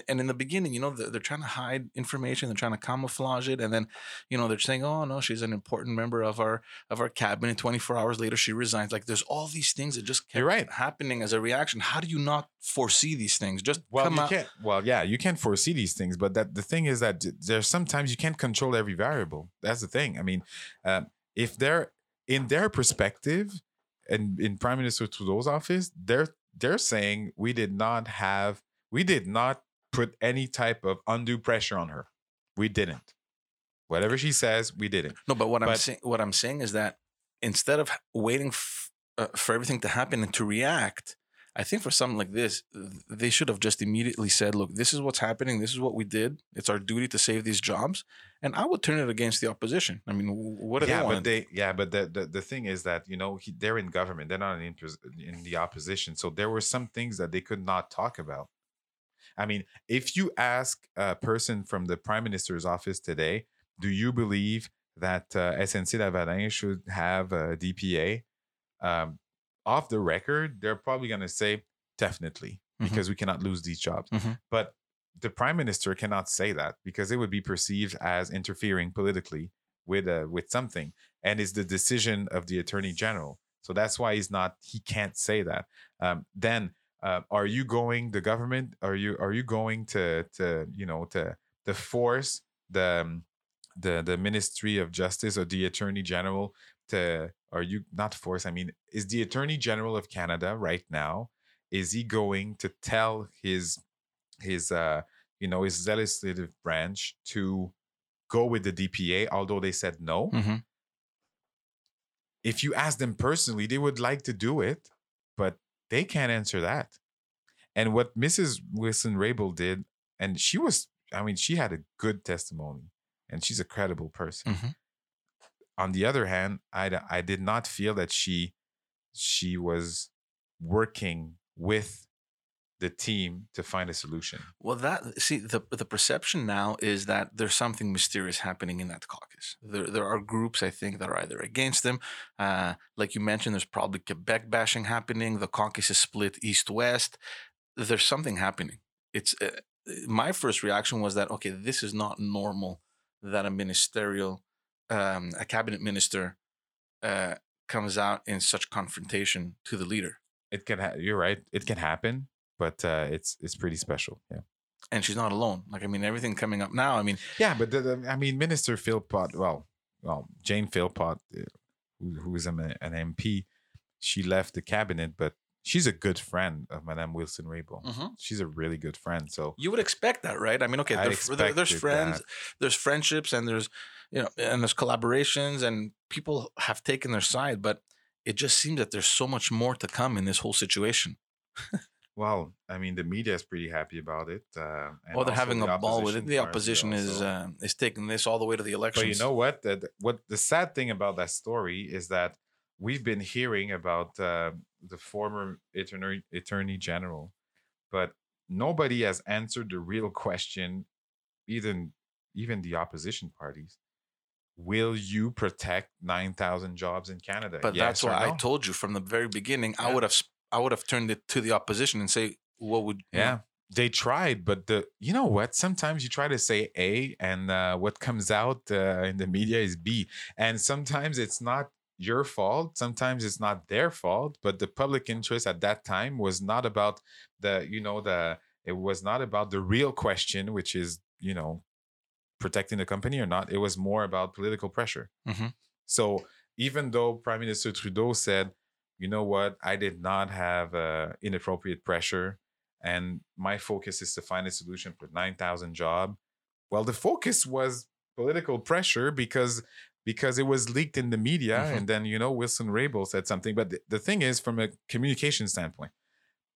and in the beginning, you know, they're, trying to hide information, they're trying to camouflage it, and then, you know, they're saying, "Oh no, she's an important member of our of our cabinet." Twenty four hours later, she resigns. Like, there's all these things that just kept You're right. happening as a reaction. How do you not foresee these things? Just Well, come you out. can't. Well, yeah, you can't foresee these things, but that the thing is that there's sometimes you can't control every variable. That's the thing. I mean, um, if they're in their perspective, and in Prime Minister Trudeau's office, they're they're saying we did not have, we did not put any type of undue pressure on her. We didn't. Whatever she says, we didn't. No, but what I'm saying, what I'm saying is that instead of waiting f- uh, for everything to happen and to react, I think for something like this, they should have just immediately said, "Look, this is what's happening. This is what we did. It's our duty to save these jobs." And I would turn it against the opposition. I mean, what do yeah, they but want? they yeah, but the, the the thing is that you know he, they're in government, they're not in in the opposition, so there were some things that they could not talk about. I mean, if you ask a person from the prime minister's office today, do you believe that uh, SNC Lavalin should have a DPA? Um, off the record, they're probably going to say definitely Mhm. because we cannot lose these jobs. Mhm. But the prime minister cannot say that because it would be perceived as interfering politically with uh, with something, and it's the decision of the attorney general. So that's why he's not. He can't say that. Um, then, uh, are you going? The government? Are you are you going to to you know to to force the um, the the Ministry of Justice or the Attorney General to? Are you not force? I mean, is the Attorney General of Canada right now? Is he going to tell his his uh you know his legislative branch to go with the DPA, although they said no? Mhm. if you ask them personally, they would like to do it, but they can't answer that. And what Mrs. Wilson Raybould did, and she was, I mean, she had a good testimony and she's a credible person. Mhm. On the other hand, I, I did not feel that she she was working with the team to find a solution. Well, that see the the perception now is that there's something mysterious happening in that caucus. There there are groups I think that are either against them, uh, like you mentioned. There's probably Quebec bashing happening. The caucus is split east west. There's something happening. It's uh, my first reaction was that okay, this is not normal that a ministerial, um, a cabinet minister, uh, comes out in such confrontation to the leader. It can, ha- you're right, it can happen, but uh, it's it's pretty special. Yeah. And she's not alone. Like I mean, everything coming up now. I mean, Yeah, but the, the- I mean, Minister Philpott, well, well, Jane Philpott, uh, who, who is an, an MP, she left the cabinet, but she's a good friend of Madame Wilson Raybould. She's a really good friend. So You would expect that, right? I mean, okay, I there, there- there's friends, that. there's friendships, and there's you know, and there's collaborations, and people have taken their side, but it just seems that there's so much more to come in this whole situation. Well, I mean, the media is pretty happy about it. Uh, and Well, they're having the a ball with it. The opposition is uh, is taking this all the way to the elections. But you know what? The, the- what the sad thing about that story is that we've been hearing about uh, the former attorney, attorney general, but nobody has answered the real question. Even even the opposition parties, will you protect nine thousand jobs in Canada? But Yes that's why I told you from the very beginning. I would have I would have turned it to the opposition and say, what would know, Yeah, they tried, but the you know what? Sometimes you try to say A, and uh, what comes out uh, in the media is B, and sometimes it's not your fault. Sometimes it's not their fault, but the public interest at that time was not about the you know the it was not about the real question, which is you know protecting the company or not. It was more about political pressure. Mhm. So even though Prime Minister Trudeau said, you know what, I did not have uh, inappropriate pressure and my focus is to find a solution for 9,000 job. Well, the focus was political pressure because because it was leaked in the media Mhm. and then you know Wilson Raybould said something but the, the thing is from a communication standpoint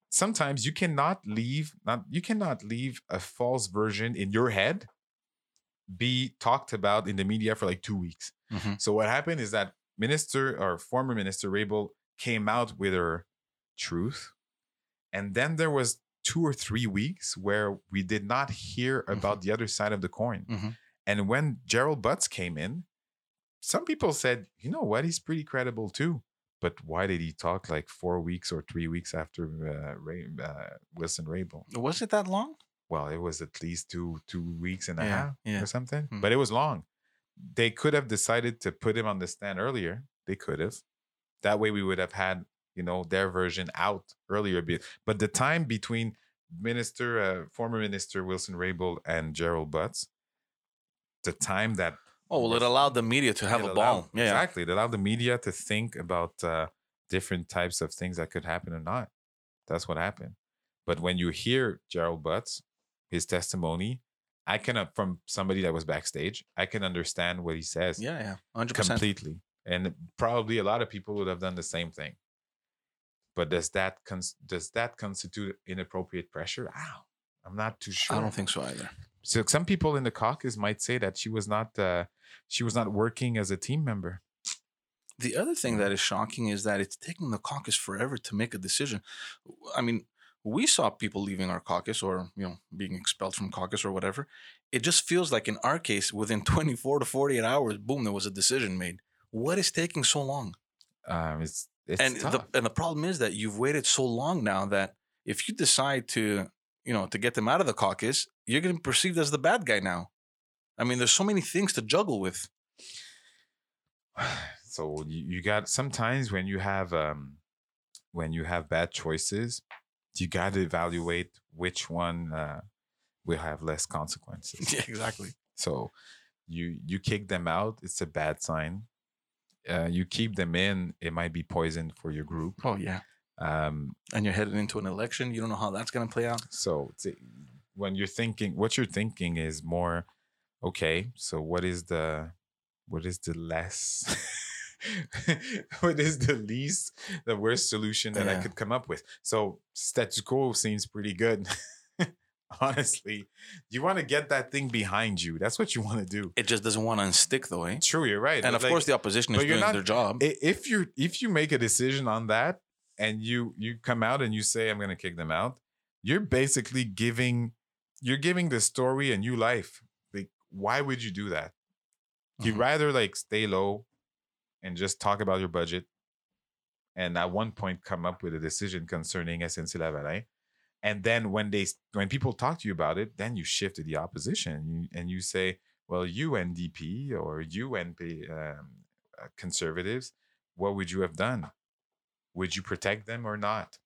sometimes you cannot leave not you cannot leave a false version in your head be talked about in the media for like 2 weeks. Mhm. So what happened is that minister or former minister Raybould came out with her truth and then there was two or three weeks where we did not hear about the other side of the coin. Mhm. And when Gerald Butts came in, some people said, you know what, he's pretty credible too. But why did he talk like four weeks or three weeks after uh, Ray, uh, Wilson Raybould? was it that long? Well, it was at least two two weeks and a Yeah, half yeah. or something. Hmm. But it was long. They could have decided to put him on the stand earlier. They could have. That way, we would have had you know their version out earlier. But the time between Minister, uh, former Minister Wilson Raybould and Gerald Butts, the time that Oh well, it allowed the media to have a allowed- ball. Yeah, yeah. exactly. It allowed the media to think about uh, different types of things that could happen or not. That's what happened. But when you hear Gerald Butts, his testimony, I can uh, from somebody that was backstage, I can understand what he says yeah, yeah, hundred percent. completely, and probably a lot of people would have done the same thing. But does that cons- does that constitute inappropriate pressure? Ow, I'm not too sure. I don't think so either. So some people in the caucus might say that she was not uh, she was not working as a team member. The other thing that is shocking is that it's taking the caucus forever to make a decision. I mean, we saw people leaving our caucus or, you know, being expelled from caucus or whatever. It just feels like in our case, within (laughs) 24 to 48 hours, boom, there was a decision made. What is taking so long? Um, it's it's and tough. the and the problem is that you've waited so long now that if you decide to, you know, to get them out of the caucus, you're getting perceived as the bad guy now. I mean, there's so many things to juggle with. (sighs) so you, you got sometimes when you have um when you have bad choices you got to evaluate which one uh, will have less consequences (laughs) Yeah, exactly. so you you kick them out it's a bad sign uh, you keep them in it might be poison for your group Oh yeah. um And you're headed into an election. You don't know how that's going to play out. so it's- when you're thinking what you're thinking is more okay so what is the what is the less (laughs) (laughs) what is the least the worst solution that i could come up with? So status quo seems pretty good (laughs) honestly. You want to get that thing behind you. That's what you want to do. It just doesn't want to unstick, though, eh? true you're right. And but of like, course, the opposition is doing not- their job. if you if you make a decision on that and you you come out and you say i'm going to kick them out you're basically giving you're giving the story a new life. Like why would you do that? You'd Mhm. rather like stay low and just talk about your budget and at one point come up with a decision concerning SNC Lavalin and then when they when people talk to you about it then you shift to the opposition and you, and you say well you NDP or you NP um, uh, conservatives what would you have done would you protect them or not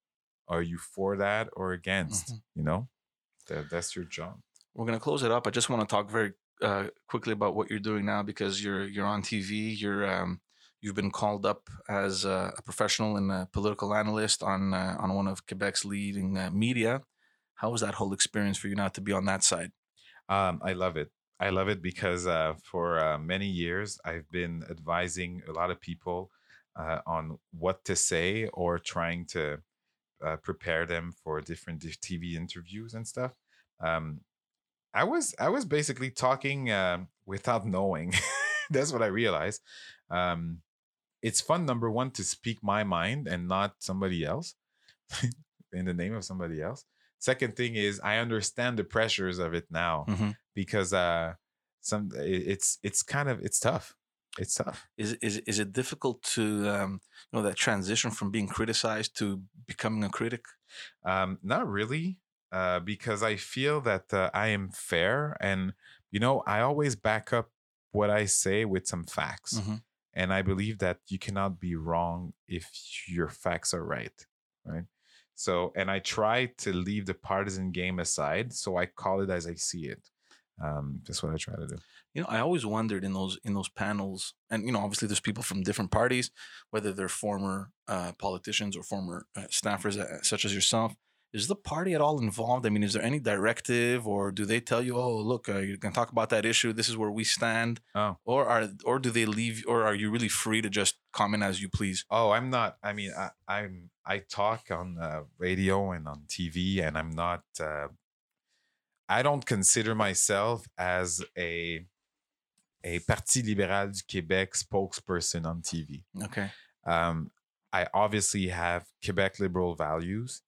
are you for that or against Mhm. you know that, that's your job We're going to close it up. I just want to talk very uh, quickly about what you're doing now because you're you're on TV. You're um, you've been called up as a, professional and a political analyst on uh, on one of Quebec's leading uh, media. How was that whole experience for you now to be on that side? Um, I love it. I love it because uh, for uh, many years I've been advising a lot of people uh, on what to say or trying to uh, prepare them for different TV interviews and stuff. Um, I was I was basically talking um without knowing. (laughs) That's what I realized. Um, it's fun, number one, to speak my mind and not somebody else (laughs) in the name of somebody else. Second thing is I understand the pressures of it now Mhm. because uh some it's it's kind of it's tough it's tough Is is is it difficult to um, you know that transition from being criticized to becoming a critic? um not really uh because i feel that uh, i am fair and you know i always back up what i say with some facts Mhm. And i believe that you cannot be wrong if your facts are right right so and i try to leave the partisan game aside so i call it as i see it um that's what i try to do You know, I always wondered in those in those panels, and you know, obviously there's people from different parties, whether they're former uh, politicians or former uh, staffers uh, such as yourself. Is the party at all involved? I mean, is there any directive, or do they tell you, "Oh, look, uh, you can talk about that issue. This is where we stand," oh or are or do they leave, or are you really free to just comment as you please? Oh, I'm not. I mean, I, I'm. I talk on uh, radio and on TV, and I'm not. Uh, I don't consider myself as a a Parti libéral du Québec spokesperson on TV. Okay, Um, I obviously have Quebec liberal values.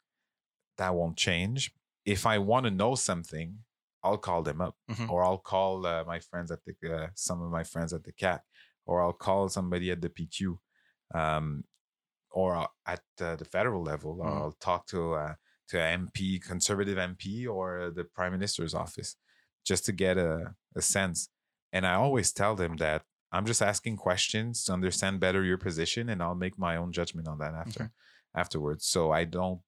That won't change. If I want to know something, I'll call them up, Mhm. or I'll call uh, my friends at the uh, some of my friends at the CAQ, or I'll call somebody at the PQ, um, or uh, at uh, the federal level, or Mhm. I'll talk to uh, to an MP, conservative MP, or the prime minister's office, just to get a, a sense. And I always tell them that I'm just asking questions to understand better your position, and I'll make my own judgment on that after afterwards. So I don't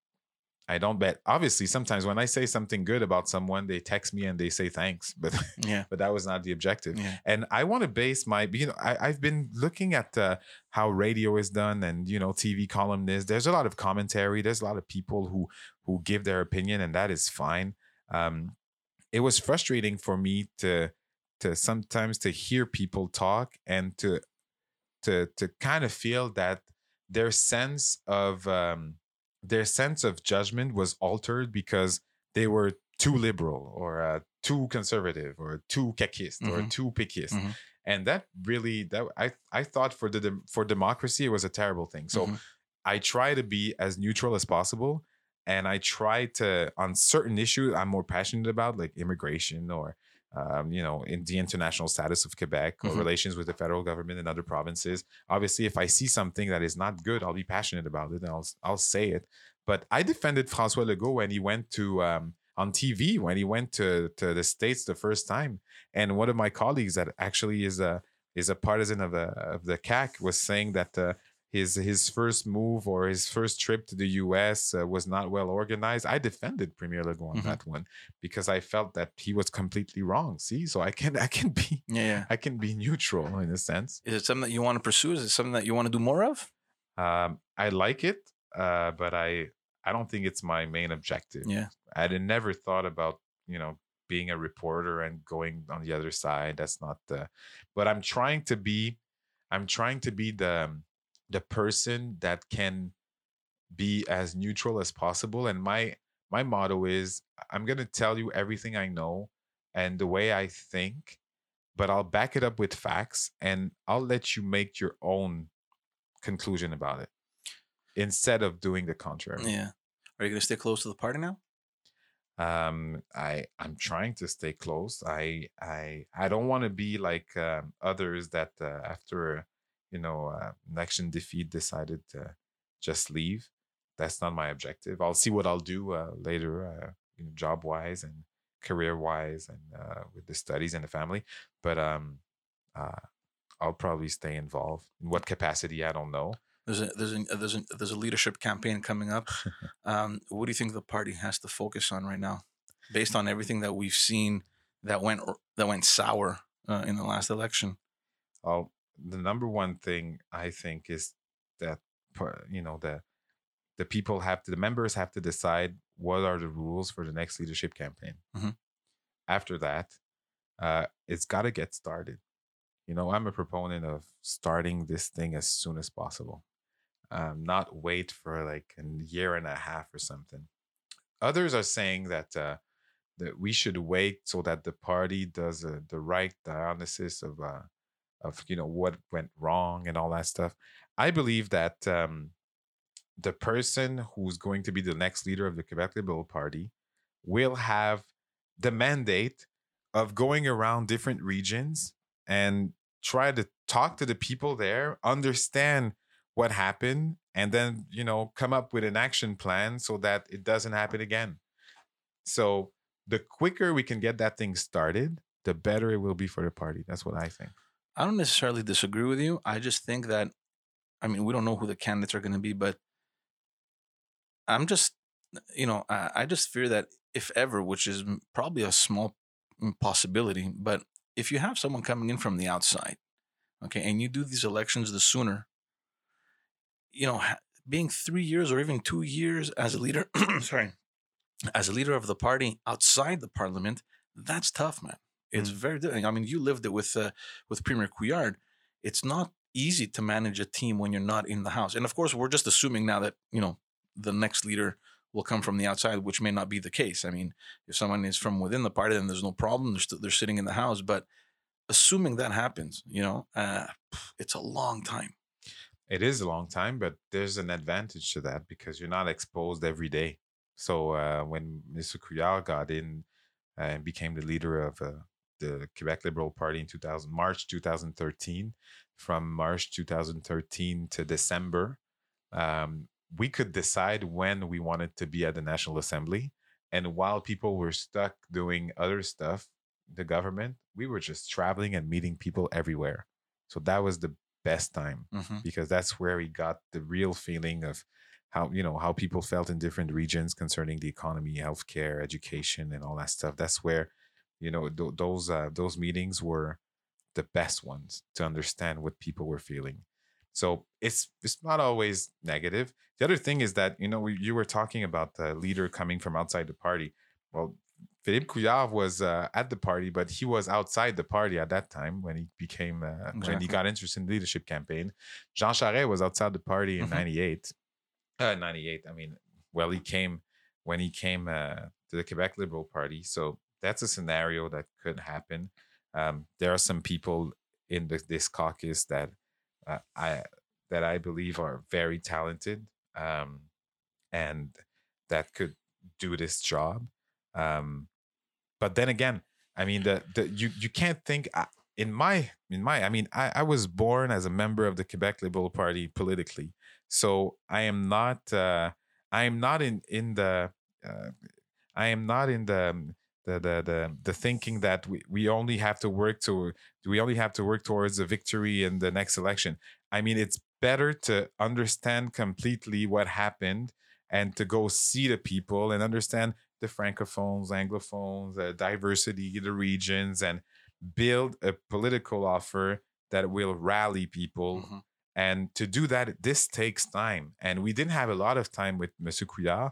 I don't bet. Obviously, sometimes when I say something good about someone, they text me and they say thanks, but (laughs) yeah, but that was not the objective. yeah, And I want to base my, you know, I, I've been looking at uh, how radio is done and you know TV columnists. There's a lot of commentary. There's a lot of people who who give their opinion, and that is fine. Um, it was frustrating for me to to sometimes to hear people talk and to to to kind of feel that their sense of um, their sense of judgment was altered because they were too liberal or uh, too conservative or too caquist or Mhm. too pickist. Mhm. And that really that I I thought for the for democracy it was a terrible thing. So Mhm. I try to be as neutral as possible and I try to on certain issues I'm more passionate about like immigration or um, you know, in the international status of Quebec or Mhm. relations with the federal government and other provinces. Obviously, if I see something that is not good, I'll be passionate about it and I'll I'll say it. But I defended François Legault when he went to um, on TV when he went to to the states the first time. And one of my colleagues that actually is a is a partisan of the of the CAQ was saying that uh, his his first move or his first trip to the U.S. Uh, was not well organized. I defended Premier Legault on Mhm. that one because I felt that he was completely wrong. See, so I can (laughs) I can be Yeah, yeah. I can be neutral in a sense. Is it something that you want to pursue? Is it something that you want to do more of? Um, I like it, uh, but I I don't think it's my main objective. Yeah. I had never thought about you know being a reporter and going on the other side. That's not the. But I'm trying to be, I'm trying to be the the person that can be as neutral as possible. And my my motto is I'm gonna tell you everything I know and the way I think, but I'll back it up with facts and I'll let you make your own conclusion about it instead of doing the contrary. Yeah. Are you going to stay close to the party now? um i i'm trying to stay close i i i don't want to be like um, others that uh, after you know uh, election defeat decided to just leave. That's not my objective. I'll see what i'll do uh, later uh, you know, job wise and career wise and uh, with the studies and the family. But um uh i'll probably stay involved. In what capacity i don't know. There's a there's a there's a there's a leadership campaign coming up. (laughs) Um, what do you think the party has to focus on right now, based on everything that we've seen that went that went sour uh, in the last election? Well, the number one thing I think is that you know the the people have to the members have to decide what are the rules for the next leadership campaign. Mhm. After that, uh, it's got to get started. You know, I'm a proponent of starting this thing as soon as possible, um, not wait for like a year and a half or something. Others are saying that uh, that we should wait so that the party does uh, the right diagnosis of uh, of you know what went wrong and all that stuff. I believe that um, the person who's going to be the next leader of the Quebec Liberal Party will have the mandate of going around different regions and try to talk to the people there, understand what happened, and then you know come up with an action plan so that it doesn't happen again. So the quicker we can get that thing started, the better it will be for the party. That's what I think. I don't necessarily disagree with you. I just think that, I mean, we don't know who the candidates are going to be, but I'm just, you know, I, I just fear that if ever, which is probably a small possibility, but if you have someone coming in from the outside, okay, and you do these elections the sooner, you know, being three years or even two years as a leader, (clears throat) sorry, as a leader of the party outside the parliament, that's tough, man. It's Mm. very difficult. I mean, you lived it with uh, with Premier Couillard. It's not easy to manage a team when you're not in the house. And of course, we're just assuming now that you know the next leader will come from the outside, which may not be the case. I mean, if someone is from within the party, then there's no problem. They're st- they're sitting in the house. But assuming that happens, you know, uh, it's a long time. It is a long time, but there's an advantage to that because you're not exposed every day. So uh, when Mr. Couillard got in uh, and became the leader of uh, the Quebec Liberal Party in 2000, March 2013, from March 2013 to December, um, we could decide when we wanted to be at the National Assembly. And while people were stuck doing other stuff, the government, we were just traveling and meeting people everywhere. So that was the best time Mhm. because that's where we got the real feeling of how you know how people felt in different regions concerning the economy, healthcare, education, and all that stuff. That's where you know th- those uh, those meetings were the best ones to understand what people were feeling. So it's it's not always negative. The other thing is that you know we, you were talking about the leader coming from outside the party. Well, Philippe Couillard was uh, at the party, but he was outside the party at that time when he became uh, when he got interested in the leadership campaign. Jean Charest was outside the party in Mhm. '98. Uh, '98. I mean, well, he came when he came uh, to the Quebec Liberal Party. So that's a scenario that could happen. Um, there are some people in the, this caucus that uh, I that I believe are very talented um, and that could do this job. Um, but then again, I mean, the, the you you can't think uh, in my in my I mean, I, I was born as a member of the Quebec Liberal Party politically, so I am not uh, I am not in in the uh, I am not in the um, the the the, the thinking that we, we only have to work to we only have to work towards a victory in the next election. I mean, it's better to understand completely what happened and to go see the people and understand the francophones, anglophones, the diversity, the regions, and build a political offer that will rally people. Mhm. And to do that, this takes time. And we didn't have a lot of time with M. Couillard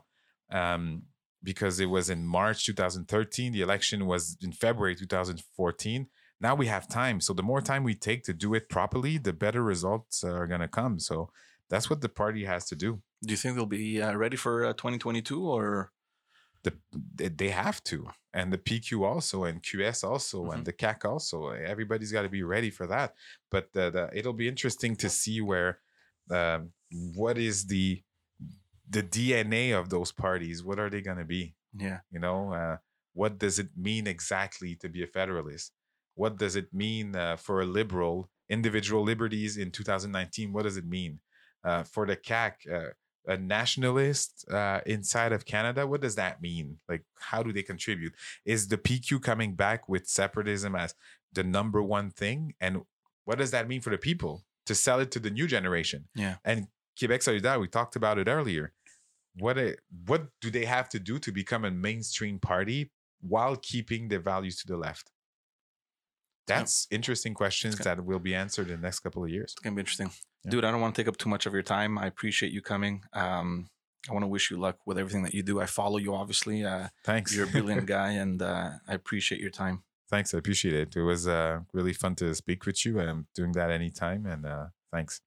um, because it was in March 2013. The election was in February 2014. Now we have time. So the more time we take to do it properly, the better results are going to come. So that's what the party has to do. Do you think they'll be uh, ready for uh, 2022 or? the they- have to and the pq also and qs also and the CAQ also everybody's got to be ready for that but the, the, it'll be interesting to see where um, what is the the dna of those parties what are they going to be Yeah. you know uh, what does it mean exactly to be a federalist what does it mean uh, for a liberal individual liberties in 2019 what does it mean uh, for the CAQ uh, a nationalist uh, inside of Canada. What does that mean? Like, how do they contribute? Is the PQ coming back with separatism as the number one thing? And what does that mean for the people to sell it to the new generation? Yeah. And Quebec Solidaire, we talked about it earlier. What a, what do they have to do to become a mainstream party while keeping their values to the left? That's interesting questions gonna- that will be answered in the next couple of years. It's gonna be interesting, Yeah. dude. I don't want to take up too much of your time. I appreciate you coming. Um, I want to wish you luck with everything that you do. I follow you, obviously. Uh, Thanks. you're a brilliant (laughs) guy, and uh, I appreciate your time. Thanks. I appreciate it. It was uh, really fun to speak with you. I'm doing that anytime. And uh, thanks.